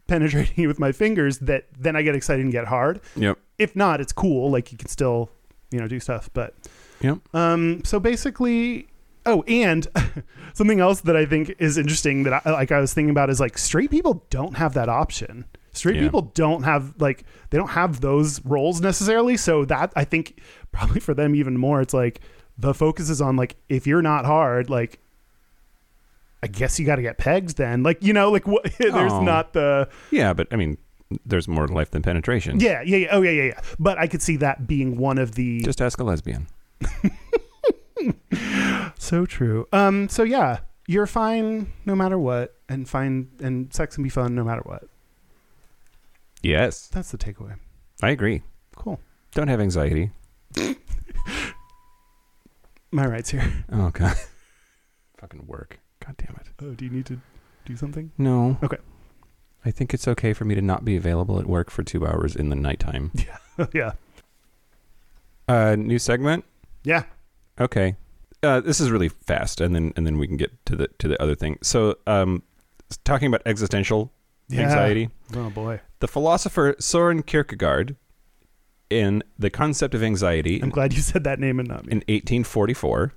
penetrating you with my fingers. That then I get excited and get hard. Yep. If not, it's cool. Like you can still, you know, do stuff. But Yep. Um, so basically, oh, and something else that I think is interesting that I, like I was thinking about is like straight people don't have that option. Straight Yeah. people don't have like they don't have those roles necessarily. So that I think probably for them even more, it's like the focus is on like if you're not hard, like I guess you got to get pegs then. Like you know, like what? there's Oh. not the Yeah, but I mean, there's more to life than penetration. yeah yeah yeah oh yeah yeah yeah. But I could see that being one of the Just ask a lesbian. So true. Um. So yeah, you're fine no matter what, and fine, and sex can be fun no matter what. Yes, That's the takeaway. I agree. Cool. Don't have anxiety. My rights here. Oh god. Fucking work. God damn it. Oh, do you need to do something? No. Okay. I think it's okay for me to not be available at work for two hours in the nighttime. yeah. Yeah. Uh, new segment. Yeah. Okay. Uh, this is really fast, and then and then we can get to the to the other thing. So, um, talking about existential Yeah. anxiety, Oh boy. the philosopher Soren Kierkegaard, in the concept of anxiety I'm glad you said that name and not me. in 1844,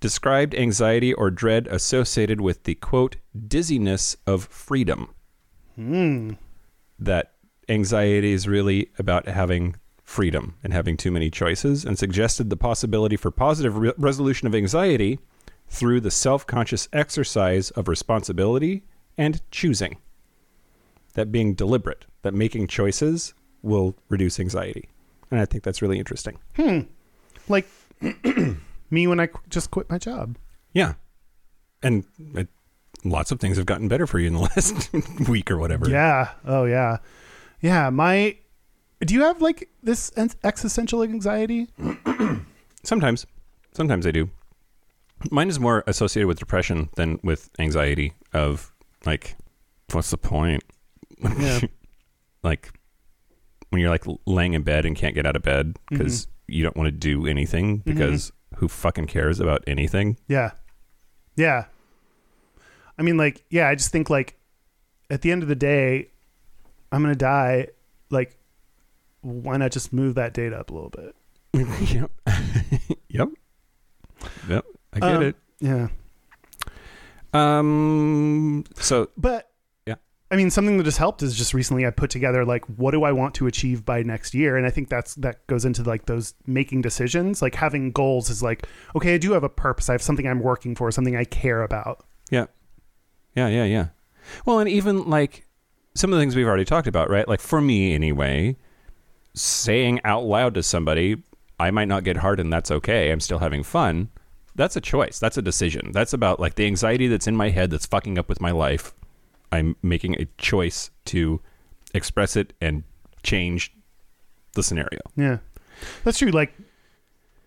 described anxiety or dread associated with the quote dizziness of freedom. Hmm. that anxiety is really about having freedom and having too many choices, and suggested the possibility for positive re- resolution of anxiety through the self conscious exercise of responsibility and choosing. That being deliberate, that making choices will reduce anxiety. And I think that's really interesting. Hmm. Like me when I qu- just quit my job. Yeah. And it, lots of things have gotten better for you in the last week or whatever. Yeah. Oh yeah. Yeah. My. Do you have like this en- existential anxiety? Sometimes. Sometimes I do. Mine is more associated with depression than with anxiety of like what's the point? Yeah. like when you're like laying in bed and can't get out of bed because mm-hmm. you don't want to do anything because mm-hmm. Who fucking cares about anything? Yeah. Yeah. I mean, like, yeah, I just think, like, at the end of the day, I'm going to die. Like, why not just move that date up a little bit? yep. yep. Yep. I get Um, it. Yeah. Um so But. I mean, something that has helped is just recently I put together, like, what do I want to achieve by next year? And I think that's, that goes into, like, those making decisions. Like, having goals is like, okay, I do have a purpose. I have something I'm working for, something I care about. Yeah. Yeah, yeah, yeah. Well, and even like some of the things we've already talked about, right? Like for me anyway, saying out loud to somebody, I might not get hard and that's okay. I'm still having fun. That's a choice. That's a decision. That's about like the anxiety that's in my head that's fucking up with my life. I'm making a choice to express it and change the scenario. Yeah, that's true. Like,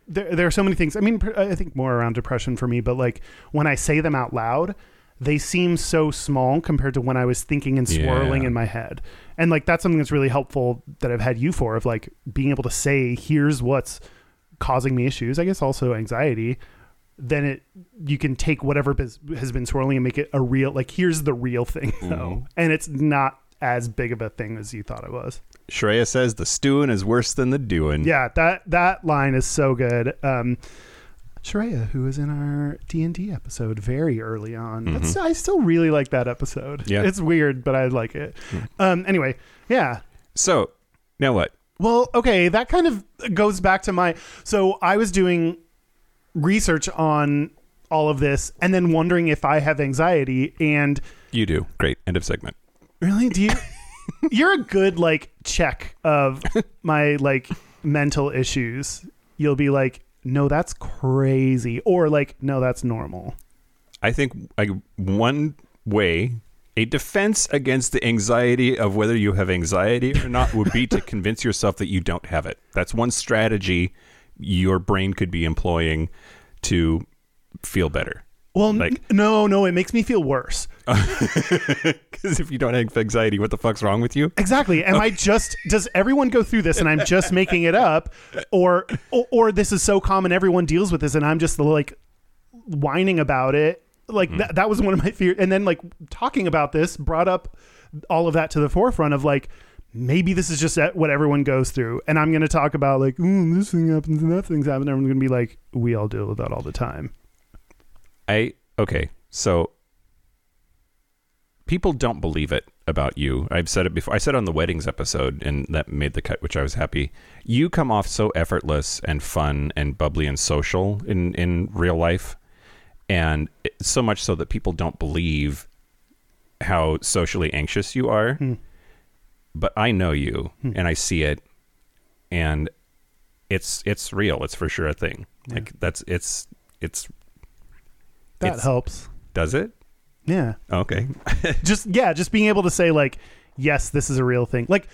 there, there are so many things. I mean, I think more around depression for me, but like when I say them out loud, they seem so small compared to when I was thinking and swirling Yeah. in my head. And like that's something that's really helpful that I've had you for of like being able to say, here's what's causing me issues. I guess also anxiety. Then it you can take whatever has been swirling and make it a real like here's the real thing though, and it's not as big of a thing as you thought it was. Shreya says the stewing is worse than the doing. Yeah, that that line is so good. Um, Shreya, who was in our D and D episode very early on, that's, I still really like that episode. Yeah. it's weird, but I like it. Um, anyway, yeah. So, now what? Well, okay, that kind of goes back to my. So I was doing research on all of this, and then wondering if I have anxiety, and You do. Great. End of segment. Really? Do you? you're a good like check of my like mental issues. You'll be like, no, that's crazy, or like, no, that's normal. I think like one way a defense against the anxiety of whether you have anxiety or not would be to convince yourself that you don't have it. That's one strategy your brain could be employing to feel better. Well, n- no, no, it makes me feel worse. Because if you don't have anxiety, what the fuck's wrong with you? Exactly. Am I just does everyone go through this and I'm just making it up or, or or this is so common everyone deals with this and I'm just like whining about it. Like mm. that that was one of my fears and then like talking about this brought up all of that to the forefront of like maybe this is just what everyone goes through and I'm going to talk about like this thing happens and that thing's happening. I'm going to be like we all deal with that all the time. I okay, so people don't believe it about you. I've said it before. I said on the weddings episode, and that made the cut, which I was happy. You come off so effortless and fun and bubbly and social in in real life, and so much so that people don't believe how socially anxious you are. Hmm. But I know you, hmm. and I see it, and it's it's real. It's for sure a thing. Yeah. Like that's it's it's That It's- helps. does it Yeah. okay. just yeah, just being able to say like, yes, this is a real thing. Like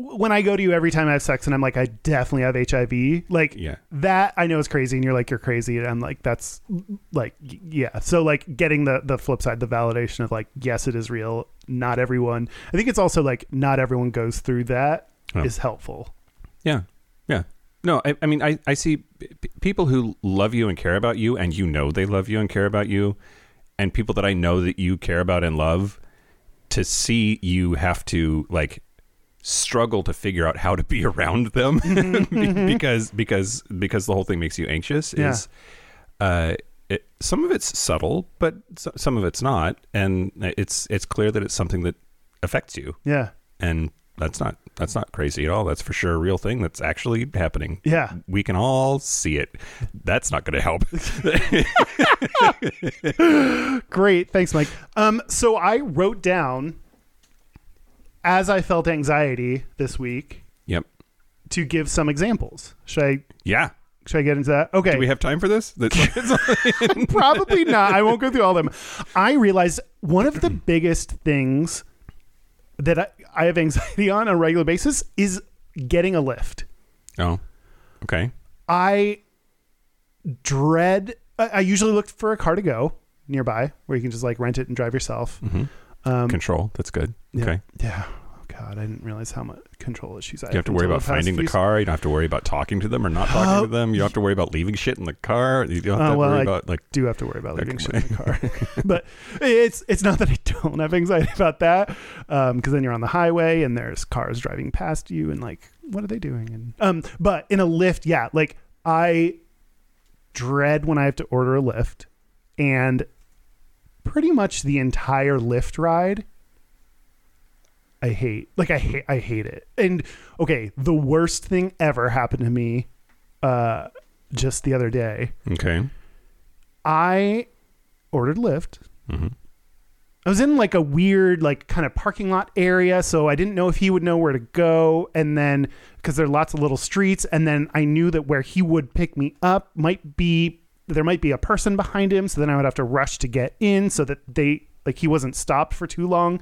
when I go to you every time I have sex and I'm like, I definitely have HIV. Like Yeah. that I know is crazy, and you're like, you're crazy. And I'm like, that's like, yeah. So like getting the the flip side, the validation of like, yes, it is real. Not everyone. I think it's also like not everyone goes through that oh. is Oh. helpful. Yeah, yeah. No, I, I mean, I, I see p- people who love you and care about you, and you know they love you and care about you, and people that I know that you care about and love. To see you have to like struggle to figure out how to be around them because because because the whole thing makes you anxious Yeah. is uh it, some of it's subtle but some of it's not and it's it's clear that it's something that affects you Yeah. and that's not that's not crazy at all that's for sure a real thing that's actually happening Yeah. we can all see it that's not going to help Great. Thanks, Mike. Um, so I wrote down as I felt anxiety this week yep to give some examples. Should I yeah should I get into that? Okay. do we have time for this Probably not. I won't go through all of them. I realized one of the biggest things that I, I have anxiety on on a regular basis is getting a Lyft. oh okay I dread. I, usually look for a car to go nearby where you can just like rent it and drive yourself. hmm Um, control that's good yeah. okay Yeah. Oh God, I didn't realize how much control issues I you have to worry about past finding the car you don't have to worry about talking to them or not talking Uh, to them you don't have to worry about leaving shit in the car you don't have Oh, to well, worry I- about like Do have to worry about leaving shit in the car, but it's it's not that I don't have anxiety about that, because then you're on the highway and there's cars driving past you and like what are they doing? And um, but in a Lyft, yeah, like I dread when I have to order a Lyft, and pretty much the entire Lyft ride I hate. Like I hate I hate it. And okay, the worst thing ever happened to me uh just the other day. okay I ordered Lyft. hmm I was in like a weird like kind of parking lot area, so I didn't know if he would know where to go and then because there are lots of little streets and then I knew that where he would pick me up might be there might be a person behind him, so then I would have to rush to get in so that they like he wasn't stopped for too long.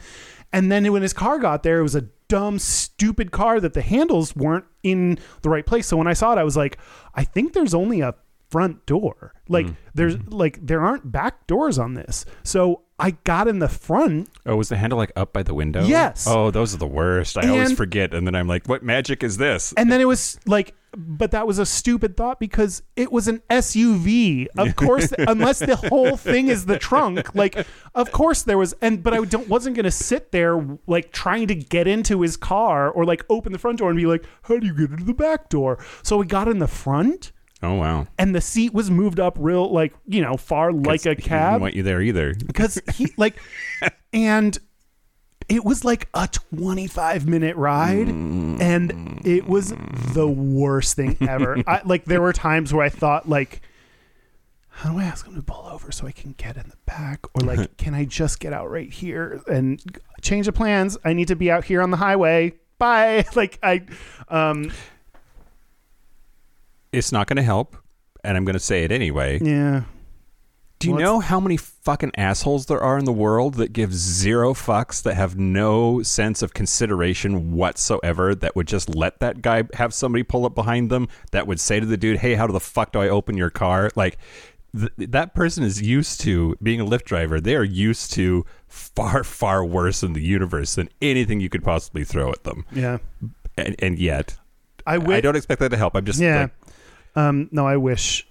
And then when his car got there, it was a dumb, stupid car that the handles weren't in the right place. So when I saw it, I was like, I think there's only a front door. Like mm-hmm. there's mm-hmm. like there aren't back doors on this. So I got in the front. Oh, was the handle like up by the window? Yes. Oh, those are the worst. I always forget, and then I'm like, "What magic is this?" And then it was like but that was a stupid thought because it was an SUV. Of course, unless the whole thing is the trunk, like of course there was and but I don't wasn't going to sit there like trying to get into his car or like open the front door and be like, "How do you get into the back door?" So we got in the front oh wow, and the seat was moved up real like, you know, far like a cab. he didn't want you there either. because he like and it was like a 25 minute ride and it was the worst thing ever. I, like there were times where i thought like how do i ask him to pull over so i can get in the back? Or like can i just get out right here and change the plans? I need to be out here on the highway. Bye. Like i um It's not going to help, and I'm going to say it anyway. yeah Do you Well, know how many fucking assholes there are in the world that give zero fucks, that have no sense of consideration whatsoever, that would just let that guy have somebody pull up behind them, that would say to the dude, "Hey, how the fuck do I open your car?" Like, th- that person is used to being a Lyft driver. They are used to far, far worse in the universe than anything you could possibly throw at them. Yeah. And, and yet, I wish. I don't expect that to help. I'm just yeah. like, um. No, I wish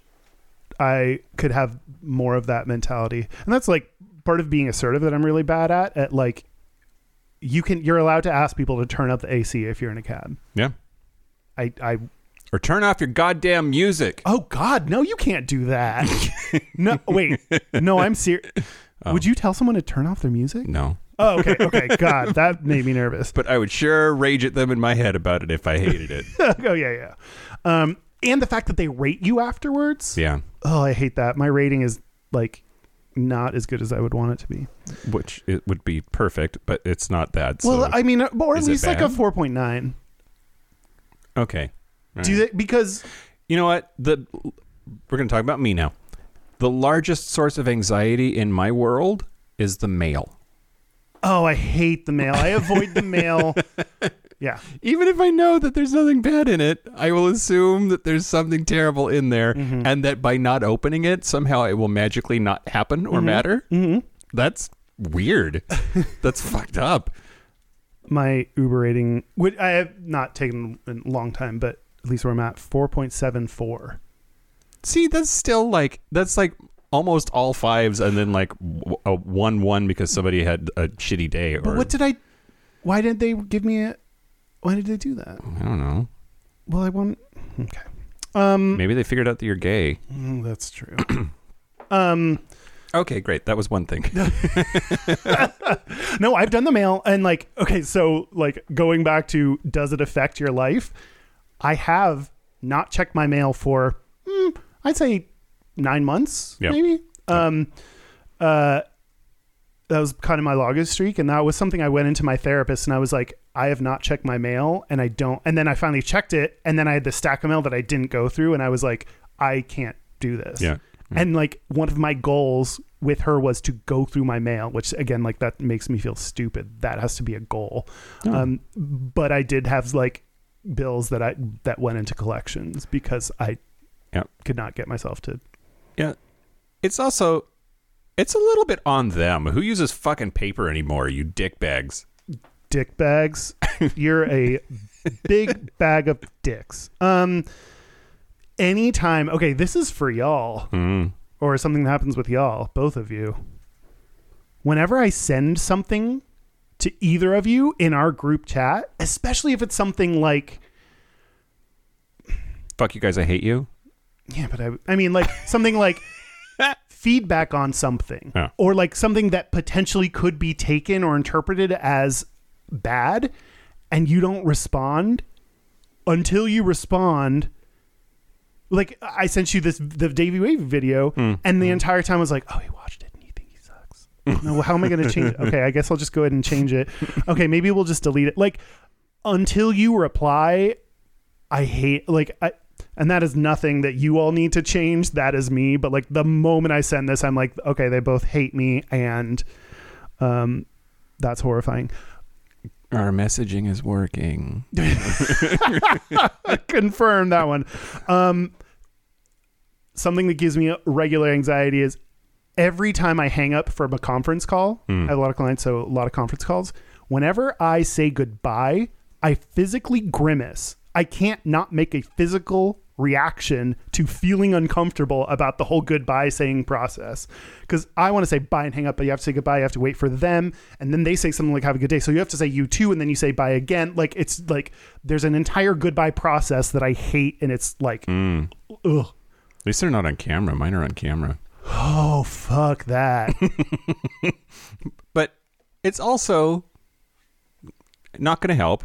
I could have more of that mentality, and that's like part of being assertive that I'm really bad at. At like, you can you're allowed to ask people to turn up the AC if you're in a cab. yeah. I I Or turn off your goddamn music. Oh God, no, you can't do that. no, wait, no, I'm serious. Oh. Would you tell someone to turn off their music? No. Oh, okay, okay. God, that made me nervous. But I would sure rage at them in my head about it if I hated it. oh yeah, yeah. Um, and the fact that they rate you afterwards. yeah. Oh, I hate that. My rating is like not as good as I would want it to be. Which it would be perfect, but it's not that. So. well, I mean, uh, or at least like a four point nine. okay. All Do right. they because You know what? The we're going to talk about me now. The largest source of anxiety in my world is the mail. oh, I hate the mail. I avoid the mail. Yeah. Even if I know that there's nothing bad in it, I will assume that there's something terrible in there Mm-hmm. and that by not opening it, somehow it will magically not happen or matter. Mm-hmm. That's weird. That's fucked up. my Uber rating, which I have not taken in a long time, but at least where I'm at, 4.74. See, that's still like that's like almost all fives and then like a one one because somebody had a shitty day or But what did I, why didn't they give me a, why did they do that? I don't know. Well, I want, okay. Um, Maybe they figured out that you're gay. mm, that's true. um, Okay, great. That was one thing. no, I've done the mail and like, okay, so like going back to does it affect your life? I have not checked my mail for, mm, I'd say nine months, Yeah. maybe. Um, uh, that was kind of my longest streak, and that was something I went into my therapist and I was like, I have not checked my mail, and I don't. And then I finally checked it, and then I had the stack of mail that I didn't go through, and I was like, I can't do this. Yeah. And like one of my goals with her was to go through my mail, which again, like that makes me feel stupid. That has to be a goal. Um, but I did have like bills that I that went into collections because I Yeah. could not get myself to. Yeah. It's also it's a little bit on them. Who uses fucking paper anymore, you dick bags? Dick bags. You're a big bag of dicks. Um anytime okay, this is for y'all Mm. or something that happens with y'all, both of you. Whenever I send something to either of you in our group chat, especially if it's something like Fuck you guys, I hate you. yeah, but I I mean like something like feedback on something Yeah. or like something that potentially could be taken or interpreted as bad and you don't respond until you respond. Like I sent you this the Davey Wavey video and the entire time I was like oh he watched it and he think he sucks. No how am I going to change it? Okay I guess I'll just go ahead and change it. Okay maybe we'll just delete it. Like until you reply I hate like I and that is nothing that you all need to change. That is me. But like the moment I send this, I'm like, okay, they both hate me, and um, that's horrifying. Our messaging is working. Confirm that one. Um, something that gives me regular anxiety is every time I hang up from a conference call. I have a lot of clients, so a lot of conference calls. Whenever I say goodbye, I physically grimace. I can't not make a physical reaction to feeling uncomfortable about the whole goodbye saying process. Because I want to say bye and hang up, but you have to say goodbye. You have to wait for them. And then they say something like, have a good day. So you have to say you too. And then you say bye again. Like it's like there's an entire goodbye process that I hate. And it's like, Mm. ugh. At least they're not on camera. Mine are on camera. Oh, fuck that. But it's also not going to help.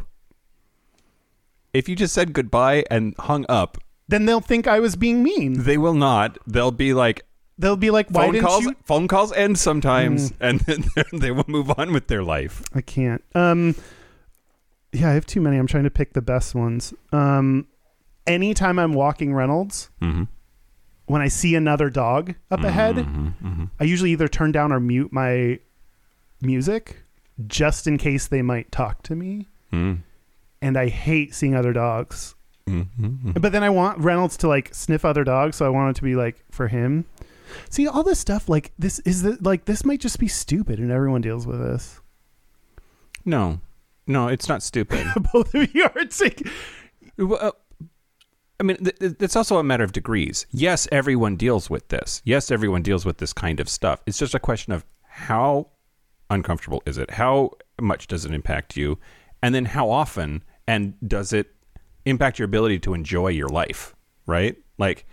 If you just said goodbye and hung up, then they'll think I was being mean. they will not. They'll be like They'll be like, why phone didn't calls. you? Phone calls end sometimes, and then they will move on with their life. I can't. Um, yeah, I have too many. I'm trying to pick the best ones. Um, anytime I'm walking Reynolds, Mm-hmm. when I see another dog up ahead, Mm-hmm. I usually either turn down or mute my music just in case they might talk to me. Mm-hmm. And I hate seeing other dogs. Mm-hmm. But then I want Reynolds to like sniff other dogs, so I want it to be like for him. See, all this stuff like this is the, like this might just be stupid, and everyone deals with this. No, no, it's not stupid. Both of you are saying, Well, uh, I mean, th- th- it's also a matter of degrees. Yes, everyone deals with this. Yes, everyone deals with this kind of stuff. It's just a question of how uncomfortable is it? How much does it impact you? And then how often? And does it impact your ability to enjoy your life? Right? Like,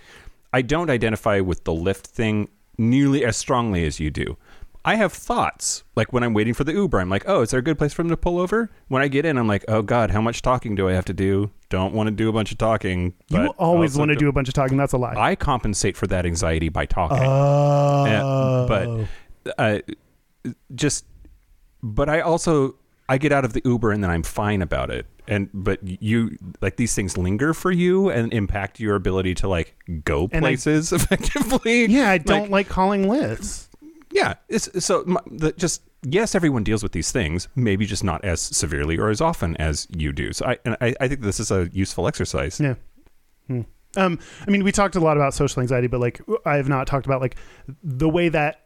I don't identify with the Lyft thing nearly as strongly as you do. I have thoughts. Like when I'm waiting for the Uber, I'm like, oh, is there a good place for them to pull over? When I get in, I'm like, oh, God, how much talking do I have to do? Don't want to do a bunch of talking. you always want to do a bunch of talking. That's a lie. I compensate for that anxiety by talking. oh, Uh, but uh, just, but I also I get out of the Uber and then I'm fine about it. And but you like these things linger for you and impact your ability to like go And I- places effectively. yeah, I don't Like, like, calling lists. yeah. It's so the, just yes, everyone deals with these things. Maybe just not as severely or as often as you do. So I and I, I think this is a useful exercise. Yeah. Hmm. Um, I mean, we talked a lot about social anxiety, but like, I have not talked about like the way that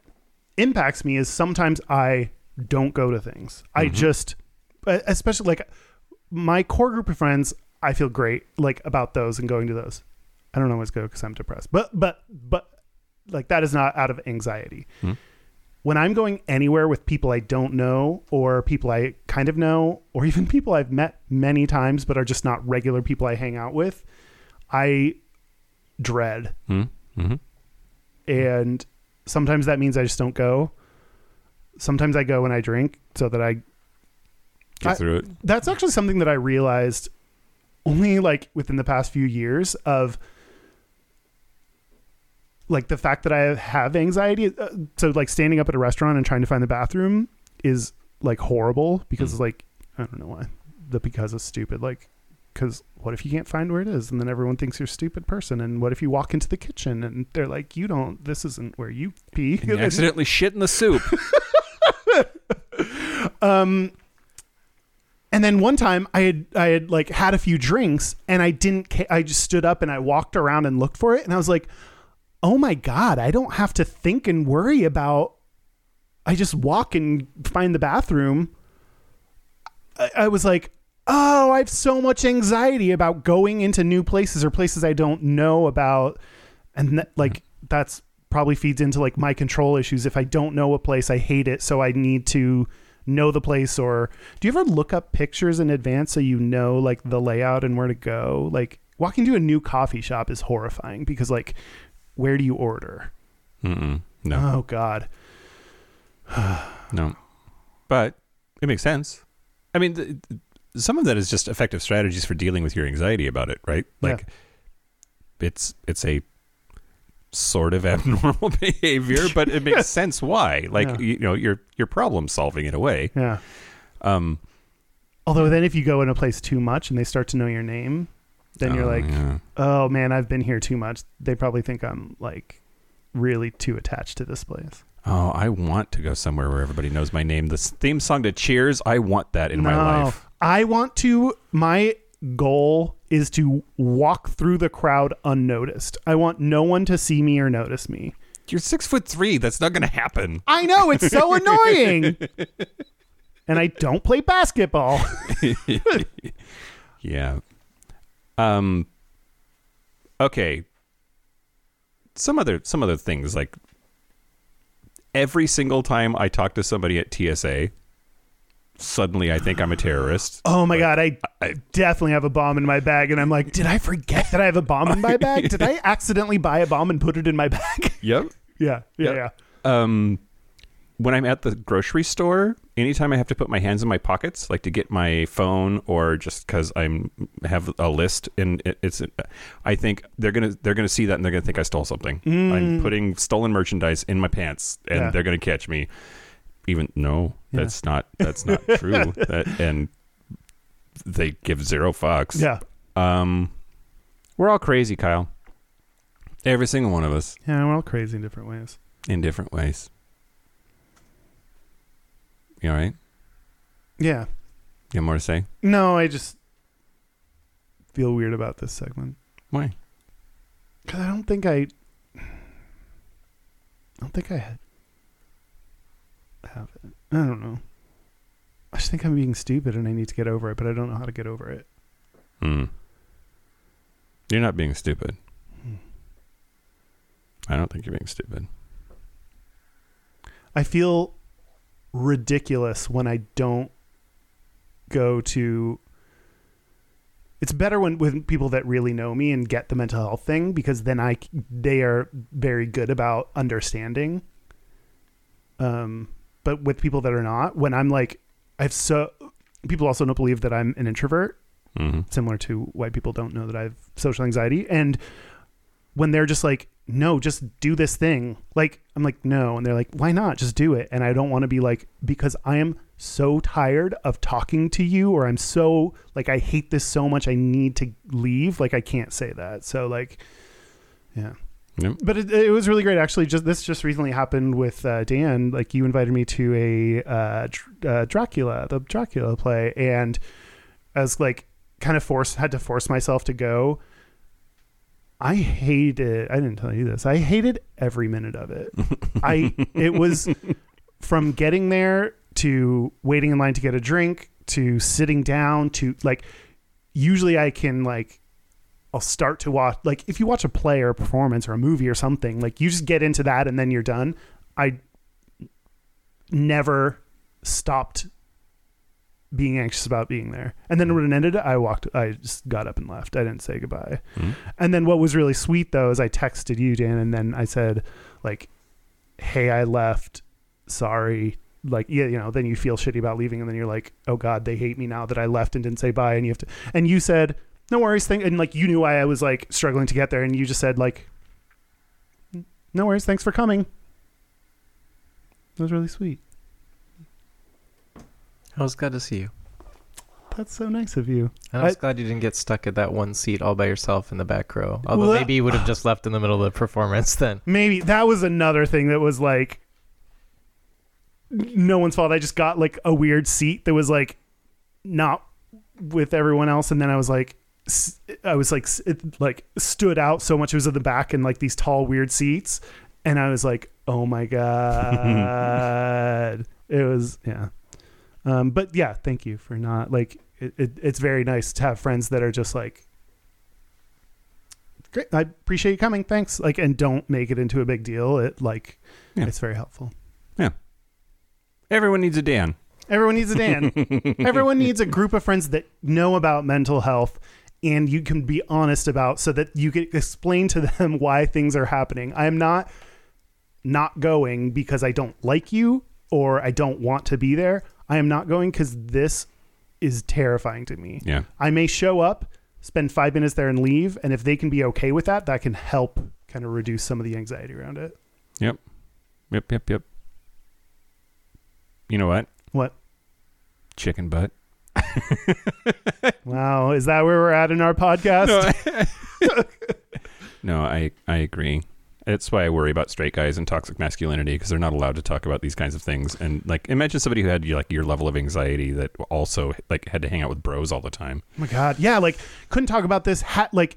impacts me is sometimes I don't go to things. I just, especially like my core group of friends, I feel great like about those and going to those. I don't always go because I'm depressed, but but but like that is not out of anxiety. Hmm. When I'm going anywhere with people I don't know or people I kind of know or even people I've met many times but are just not regular people I hang out with, I dread. Hmm? Mhm. And sometimes that means I just don't go. Sometimes I go when I drink so that I Get I- through it. that's actually something that I realized only like within the past few years of like the fact that I have anxiety. Uh, so like standing up at a restaurant and trying to find the bathroom is like horrible because Mm. like I don't know why the because is stupid. Like because what if you can't find where it is and then everyone thinks you're a stupid person and what if you walk into the kitchen and they're like you don't this isn't where you pee And you accidentally shit in the soup. Um, and then one time I had I had like had a few drinks and I didn't ca- I just stood up and I walked around and looked for it and I was like, "Oh my god, I don't have to think and worry about I just walk and find the bathroom." I, I was like, "Oh, I have so much anxiety about going into new places or places I don't know about." And that, like that's probably feeds into like my control issues if I don't know a place, I hate it, so I need to know the place or do you ever look up pictures in advance so you know like the layout and where to go like walking to a new coffee shop is horrifying because like where do you order Mm-mm. No. oh god No, but it makes sense. I mean, th- th- some of that is just effective strategies for dealing with your anxiety about it, right? Yeah. Like, it's it's a sort of abnormal behavior, but it makes sense why. Like, Yeah. you know, you're you're problem solving in a way. yeah Um, although then if you go in a place too much and they start to know your name then you're oh, like yeah. oh man i've been here too much they probably think i'm like really too attached to this place oh, I want to go somewhere where everybody knows my name. The theme song to Cheers, I want that in my life. I want to. My goal is to walk through the crowd unnoticed. I want no one to see me or notice me. You're six foot three. That's not going to happen. I know it's so annoying. And I don't play basketball. Yeah. Um okay. Some other some other things like every single time I talk to somebody at TSA, suddenly I think I'm a terrorist. Oh my god, I, definitely have a bomb in my bag, and I'm like, did I forget that I have a bomb in my bag? Did I accidentally buy a bomb and put it in my bag? Yep. yeah, yeah, Yeah. yeah. Um when I'm at the grocery store, anytime I have to put my hands in my pockets, like to get my phone or just because I'm have a list and it, it's, I think they're gonna they're gonna see that and they're gonna think I stole something. I'm putting stolen merchandise in my pants and Yeah. they're gonna catch me. Even no, Yeah. that's not that's not true. That, and they give zero fucks. Yeah, Um, we're all crazy, Kyle. Every single one of us yeah. We're all crazy in different ways. in different ways. You all right? Yeah. You have more to say? No, I just feel weird about this segment. Why? Because I don't think I. I don't think I have it. I don't know. I just think I'm being stupid and I need to get over it, but I don't know how to get over it. Hmm. You're not being stupid. Hmm. I don't think you're being stupid. I feel ridiculous when I don't go to. It's better when with people that really know me and get the mental health thing because then I they are very good about understanding. Um, but with people that are not, when I'm like, I've so people also don't believe that I'm an introvert, hmm similar to white people don't know that I have social anxiety. And when they're just like, no, just do this thing. Like, I'm like, no. And they're like, why not? Just do it. And I don't want to be like, because I am so tired of talking to you, or I'm so, like, I hate this so much. I need to leave. Like, I can't say that. So, like, yeah. Yep. But it, it was really great. Actually, just this just recently happened with uh, Dan. Like, you invited me to a uh, Dr- uh, Dracula, the Dracula play. And I was like, kind of forced, had to force myself to go. I hated. I didn't tell you this. I hated every minute of it. I it was from getting there to waiting in line to get a drink to sitting down to like. Usually, I can like. I'll start to watch like if you watch a play or a performance or a movie or something like you just get into that and then you're done. I never stopped being anxious about being there. And then when it ended, I walked, I just got up and left. I didn't say goodbye. Mhm. And then what was really sweet though is I texted you, Dan, and then I said, like, hey, I left. Sorry. Like, yeah, you know, then you feel shitty about leaving. And then you're like, oh God, they hate me now that I left and didn't say bye. And you have to, and you said, no worries. Thing. And like, you knew why I was like struggling to get there. And you just said, like, no worries. Thanks for coming. that was really sweet. I was glad to see you. That's so nice of you. And I was I- glad you didn't get stuck at that one seat all by yourself in the back row. Although Well, maybe you would have just left in the middle of the performance then. maybe that was another thing that was like no one's fault. I just got like a weird seat that was like not with everyone else, and then I was like, I was like, it like stood out so much. It was at the back in like these tall weird seats, and I was like, oh my god, it was yeah. Um, but yeah, thank you for not like it, it. It's very nice to have friends that are just like great i appreciate you coming thanks like and don't make it into a big deal it like Yeah. it's very helpful Yeah. Everyone needs a Dan. everyone needs a dan everyone needs a group of friends that know about mental health and you can be honest about so that you can explain to them why things are happening i am not not going because i don't like you or i don't want to be there i am not going because this is terrifying to me Yeah. I may show up, spend five minutes there, and leave. And if they can be okay with that, that can help kind of reduce some of the anxiety around it. Yep. Yep. Yep. Yep. You know what? What? Chicken butt. Wow, is that where we're at in our podcast? No, I I agree. That's why I worry about straight guys and toxic masculinity because they're not allowed to talk about these kinds of things. And like, imagine somebody who had like your level of anxiety that also like had to hang out with bros all the time. Oh my god, yeah, like couldn't talk about this. Like,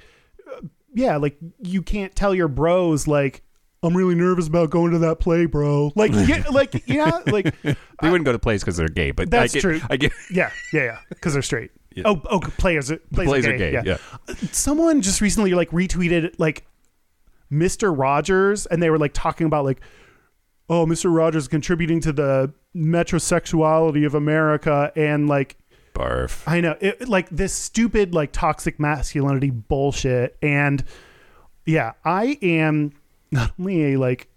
uh, yeah, like you can't tell your bros like. I'm really nervous about going to that play, bro. Like, yeah, like, yeah, like, They wouldn't go to plays because they're gay, but That's I get, true. I get yeah, yeah, yeah, because they're straight. Yeah. Oh, oh, players, plays are are gay. gay. yeah. Yeah. someone just recently like retweeted like Mr. Rogers and they were like talking about like oh Mr. Rogers contributing to the metrosexuality of America and like Barf. I know it, like this stupid like toxic masculinity bullshit and yeah I am not only a like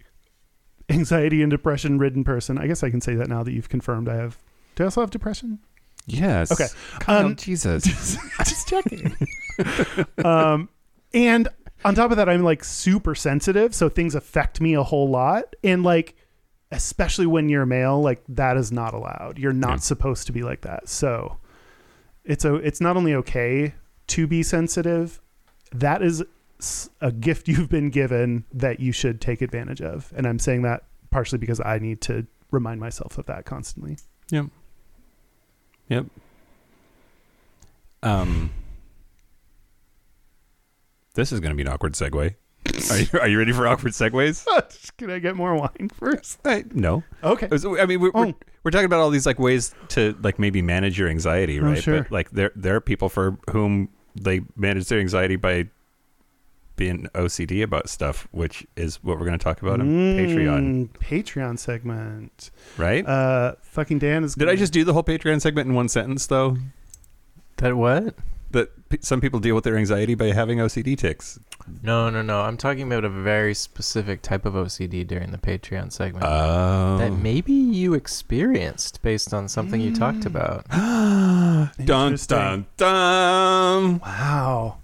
anxiety and depression ridden person I guess I can say that now that you've confirmed I have do I also have depression Yes. Okay. Kyle, Um, Jesus. just checking. um, and on top of that, I'm like super sensitive, so things affect me a whole lot. And like, especially when you're male, like that is not allowed. You're not Yeah. supposed to be like that. So it's a it's not only okay to be sensitive, that is a gift you've been given that you should take advantage of. And I'm saying that partially because I need to remind myself of that constantly. Yep. Yep. Um. This is going to be an awkward segue. Are you, are you ready for awkward segues? Can I get more wine first? I, no. Okay. I mean, we're, we're, Oh. we're talking about all these like ways to like maybe manage your anxiety, Oh, right? sure. But like there there are people for whom they manage their anxiety by being OCD about stuff, which is what we're going to talk about on Patreon, Mm, Patreon segment. right? Uh, fucking Dan is. Did I just do the whole Patreon segment in one sentence though? That what? That p- some people deal with their anxiety by having OCD ticks. No, no, no. I'm talking about a very specific type of OCD during the Patreon segment Oh. that maybe you experienced based on something you talked about. dun Interesting. dun dun. Wow.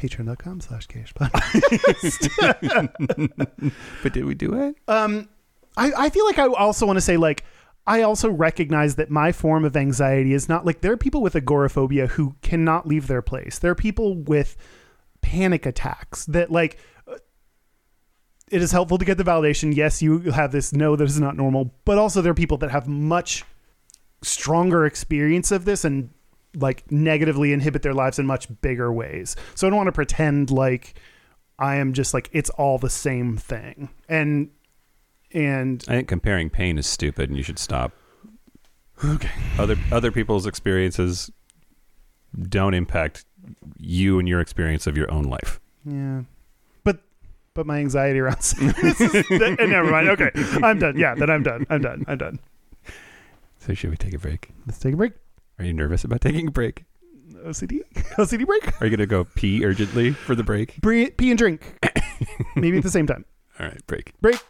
Patreon.com slash Pod. But did we do it? Um, I, I feel like I also want to say, like, I also recognize that my form of anxiety is not like there are people with agoraphobia who cannot leave their place. There are people with panic attacks that, like, uh, it is helpful to get the validation. Yes, you have this. No, this is not normal. But also, there are people that have much stronger experience of this and like negatively inhibit their lives in much bigger ways. So I don't want to pretend like I am just like it's all the same thing. And and I think comparing pain is stupid, and you should stop. okay, Other other people's experiences don't impact you and your experience of your own life. yeah, but but my anxiety around this is that, eh, never mind. Okay, I'm done. Yeah, then I'm done. I'm done. I'm done. So should we take a break? Let's take a break. Are you nervous about taking a break? OCD OCD break. Are you gonna go pee urgently for the break? Bre- pee and drink, maybe at the same time. All right, break. Break.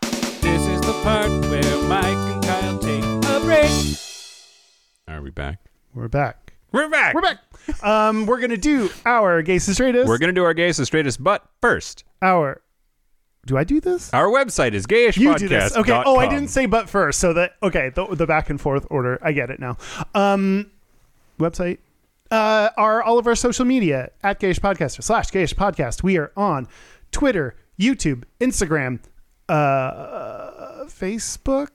This is the part where Mike and Kyle take a break. Are we back? We're back. We're back. We're back. Um, we're gonna do our gays and straightest. We're gonna do our gayest and straightest, but first, our. Do I do this? our website is gayishpodcast. You do this. Okay. Oh, I didn't say but first. So that okay, the, the back and forth order. I get it now. Um, website. Uh, are all of our social media at Gayish Podcast slash Gayish Podcast. We are on Twitter, YouTube, Instagram, uh, Facebook,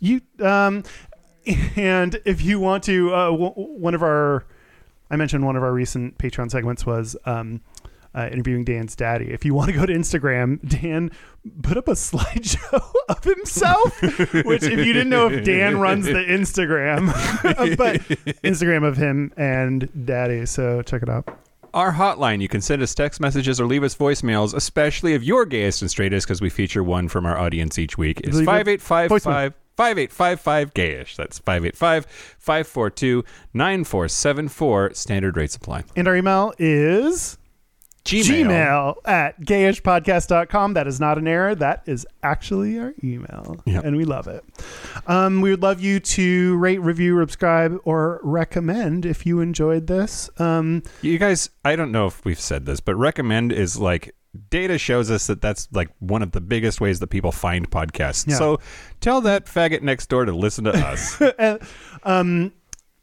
you um, and if you want to, uh, w- one of our, I mentioned one of our recent Patreon segments was um, uh, interviewing Dan's daddy. If you want to go to Instagram, Dan put up a slideshow of himself, which if you didn't know if Dan runs the Instagram, but Instagram of him and daddy. So check it out. Our hotline, you can send us text messages or leave us voicemails, especially if you're gayest and straightest, because we feature one from our audience each week. A 5855 5855 gayish. That's 585 542 9474. Standard rate supply. And our email is Gmail. Gmail at gayishpodcast.com. That is not an error. That is actually our email. Yep. And we love it. Um, we would love you to rate, review, subscribe, or recommend if you enjoyed this. Um, You guys, I don't know if we've said this, but recommend is like data shows us that that's like one of the biggest ways that people find podcasts. Yeah. So tell that faggot next door to listen to us. um,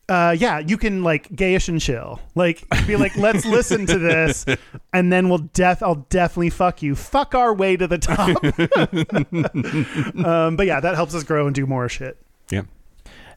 uh, yeah, you can like gayish and chill. Like be like, let's listen to this, and then we'll def I'll definitely fuck you. Fuck our way to the top. um, but yeah, that helps us grow and do more shit. yeah.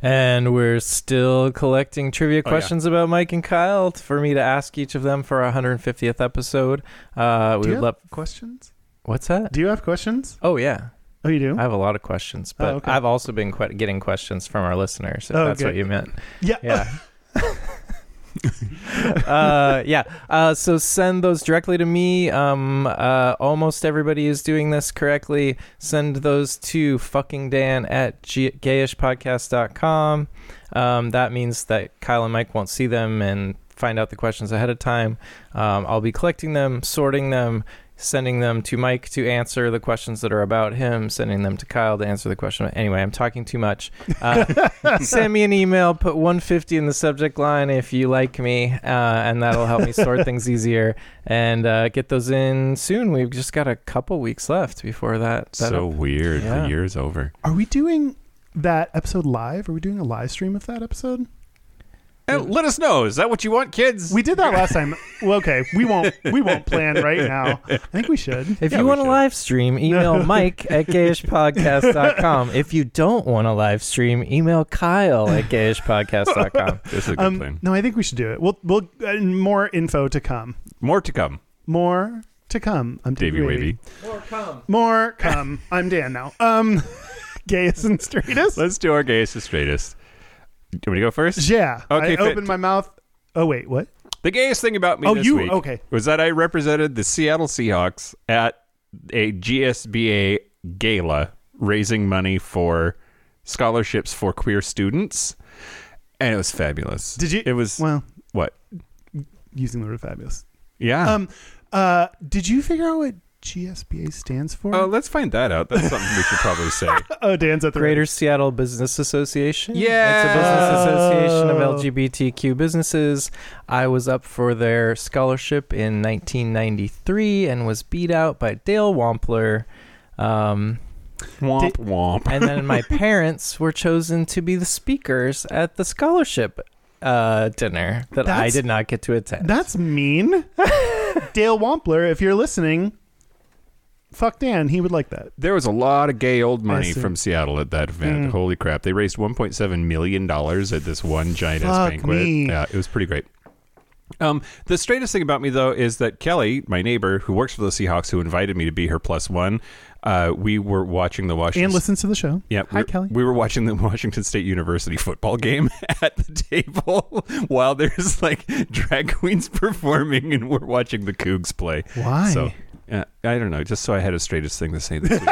And we're still collecting trivia yeah. questions about Mike and Kyle for me to ask each of them for our 150th episode. Uh, we Do you would love. have questions? What's that? Do you have questions? Oh yeah, Oh, you do. I have a lot of questions, but Oh, okay. I've also been que- getting questions from our listeners. If Oh, that's what you meant. yeah. Yeah. uh, yeah. Uh, so send those directly to me. Um, uh, almost everybody is doing this correctly. Send those to fucking Dan at G- gayishpodcast.com. Um, that means that Kyle and Mike won't see them and find out the questions ahead of time. Um, I'll be collecting them, sorting them, sending them to Mike to answer the questions that are about him, sending them to Kyle to answer the question. Anyway, I'm talking too much. Uh, send me an email, put 150 in the subject line if you like me, uh, and that'll help me sort things easier and uh, get those in soon. We've just got a couple weeks left before that. that So weird. Yeah. The year's over. Are we doing that episode live? Are we doing a live stream of that episode? Hey, let us know. Is that what you want, kids? We did that last time. Well, okay, we won't. We won't plan right now. I think we should. If Yeah, you we want a should. live stream, email Mike at gayishpodcast.com. If you don't want a live stream, email Kyle at gayishpodcast.com. this is a good Um, plan. no, I think we should do it. We'll we'll uh, more info to come. More to come. More to come. I'm Davey Davey Wavey. More come. More come. I'm Dan now. Um, gayest and straightest. Let's do our gayest and straightest. Do you want me to go first? yeah. Okay, I fit- opened my mouth. Oh wait, what? The gayest thing about me Oh, this you- week okay. was that I represented the Seattle Seahawks at a GSBA gala raising money for scholarships for queer students. And it was fabulous. Did you? It was well what? using the word fabulous. Yeah. Um, uh, did you figure out what GSBA stands for? oh, let's find that out. That's something we should probably say. oh, Dan's at the Greater Seattle Business Association. Yeah. It's a business association of. LGBTQ businesses. I was up for their scholarship in 1993 and was beat out by Dale Wampler. Um, Womp womp. and then my parents were chosen to be the speakers at the scholarship uh, dinner that I did not get to attend. That's mean. Dale Wampler, if you're listening, fuck Dan. He would like that. There was a lot of gay old money see. from Seattle at that event. Mm. Holy crap. They raised $1.7 million at this one giant ass banquet. me. Yeah, it was pretty great. Um, the straightest thing about me, though, is that Kelly, my neighbor who works for the Seahawks, who invited me to be her plus one, uh, we were watching the Washington And listens to the show. Yeah, Hi, Kelly. We were watching the Washington State University football game at the table while there's like drag queens performing, and we're watching the Cougs play. Why? So, uh, I don't know. Just so I had a straightest thing to say this week.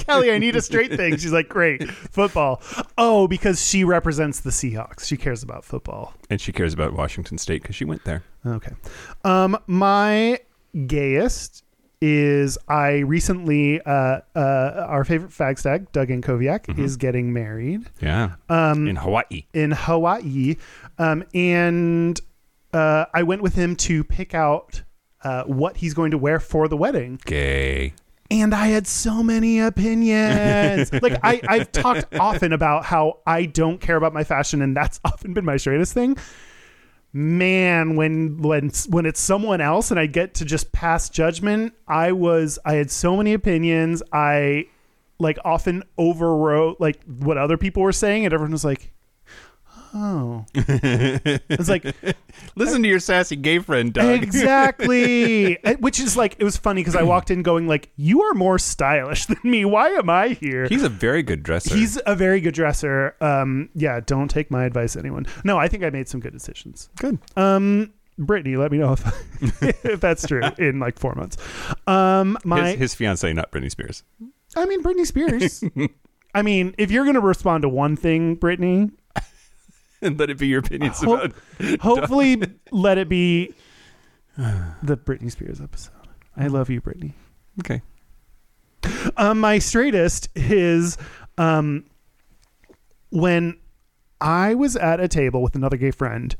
Kelly, I need a straight thing. She's like, great. Football. Oh, because she represents the Seahawks. She cares about football. and she cares about Washington State because she went there. Okay. Um, my gayest is I recently uh, uh, our favorite fag stag, Doug and Koviak, is getting married Yeah, um, in Hawaii. in Hawaii, um, and uh, I went with him to pick out uh, what he's going to wear for the wedding. Gay. and I had so many opinions. like I, I've talked often about how I don't care about my fashion, and that's often been my straightest thing. Man, when when when it's someone else and I get to just pass judgment, I was I had so many opinions. I like often overwrote like what other people were saying, and everyone was like, "Oh," it's like Listen to your sassy gay friend, Doug. Exactly. Which is like it was funny because I walked in going like, "You are more stylish than me. Why am I here?" He's a very good dresser. He's a very good dresser. Um, yeah, don't take my advice, anyone. No, I think I made some good decisions. good. Um, Brittany, let me know if if that's true in like four months. Um, my, his, his fiance, not Britney Spears. I mean, Britney Spears. I mean, if you're gonna respond to one thing, Brittany, and let it be your opinions Ho- about. hopefully let it be the Britney Spears episode. I love you, Brittany. Okay. Um, my straightest is um, when I was at a table with another gay friend.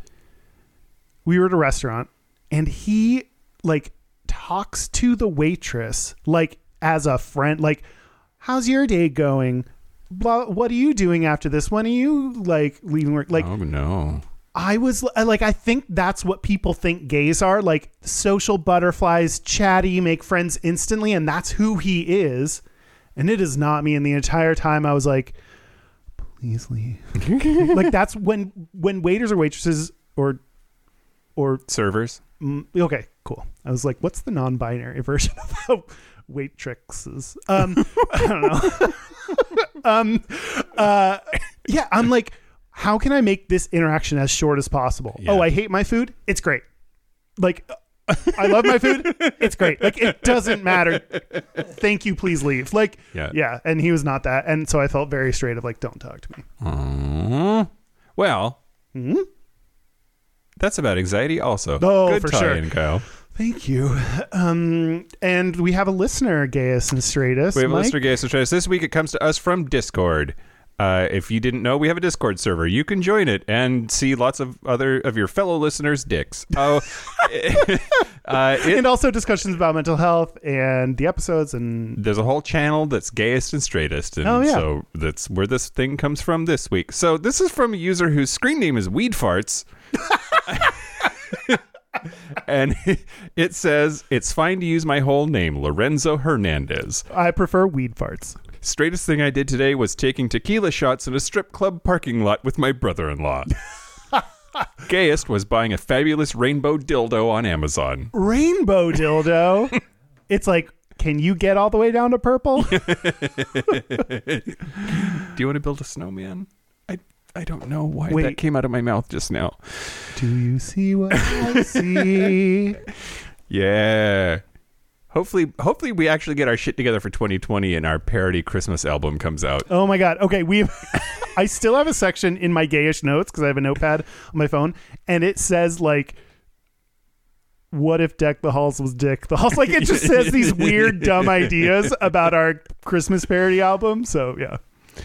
We were at a restaurant, and he like talks to the waitress like as a friend, like, "How's your day going? Blah. What are you doing after this? When are you like leaving work? Like, oh no. I was like, I think that's what people think gays are like social butterflies, chatty, make friends instantly, and that's who he is. And it is not me. And the entire time I was like, please leave. like that's when when waiters or waitresses or or Servers. mm, okay, cool. I was like, what's the non-binary version of waitrexes? Um, I don't know. um, uh, yeah, I'm like, how can I make this interaction as short as possible? Yeah. Oh, I hate my food. It's great. Like, I love my food. It's great. Like, it doesn't matter. Thank you. Please leave. Like, Yeah. yeah. And he was not that, and so I felt very straight of like, don't talk to me. Aw. Well, Hmm? that's about anxiety also. Oh, Good for sure. tie-in, Kyle. Thank you. Um, and we have a listener, gayest and straightest. We have a Mike. listener, Gay Stratus. This week it comes to us from Discord. Uh, if you didn't know, we have a Discord server. You can join it and see lots of other of your fellow listeners' dicks. Oh, uh, it, and also discussions about mental health and the episodes and there's a whole channel that's gayest and straightest, and Oh, yeah. so that's where this thing comes from this week. So this is from a user whose screen name is Weed Farts. and it says it's fine to use my whole name, Lorenzo Hernandez. I prefer weed farts. Straightest thing I did today was taking tequila shots in a strip club parking lot with my brother-in-law. Gayest was buying a fabulous rainbow dildo on Amazon. Rainbow dildo. it's like, can you get all the way down to purple? Do you want to build a snowman? I don't know why Wait. that came out of my mouth just now. Do you see what I see? Yeah. Hopefully hopefully we actually get our shit together for 2020 and our parody Christmas album comes out. Oh my god. Okay, we I still have a section in my gayish notes because I have a notepad on my phone, and it says like what if Deck the Halls was Dick the Halls? Like it just says these weird, dumb ideas about our Christmas parody album. So yeah.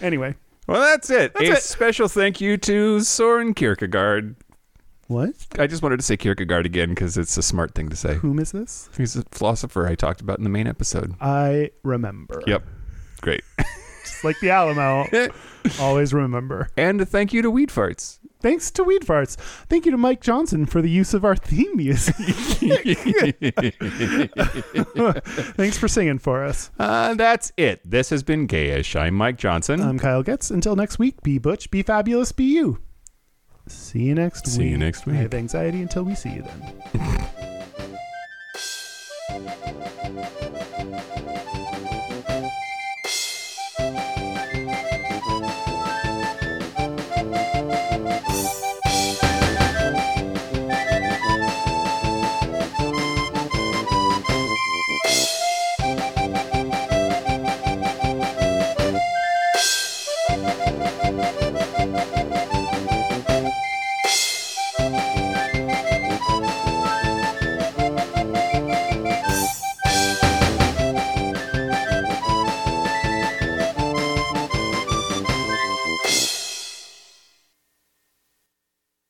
Anyway. Well, that's it. That's a it. special thank you to Soren Kierkegaard. What? I just wanted to say Kierkegaard again because it's a smart thing to say. Whom is this? He's a philosopher I talked about in the main episode. I remember. Yep. Great. Just like the Alamo. always remember. and a thank you to Weed Farts. Thanks to Weed Farts. Thank you to Mike Johnson for the use of our theme music. Thanks for singing for us. Uh, that's it. This has been Gayish. I'm Mike Johnson. I'm Kyle Getz. Until next week, be Butch, be fabulous, be you. See you next See week. See you next week. I week. have anxiety until we see you then.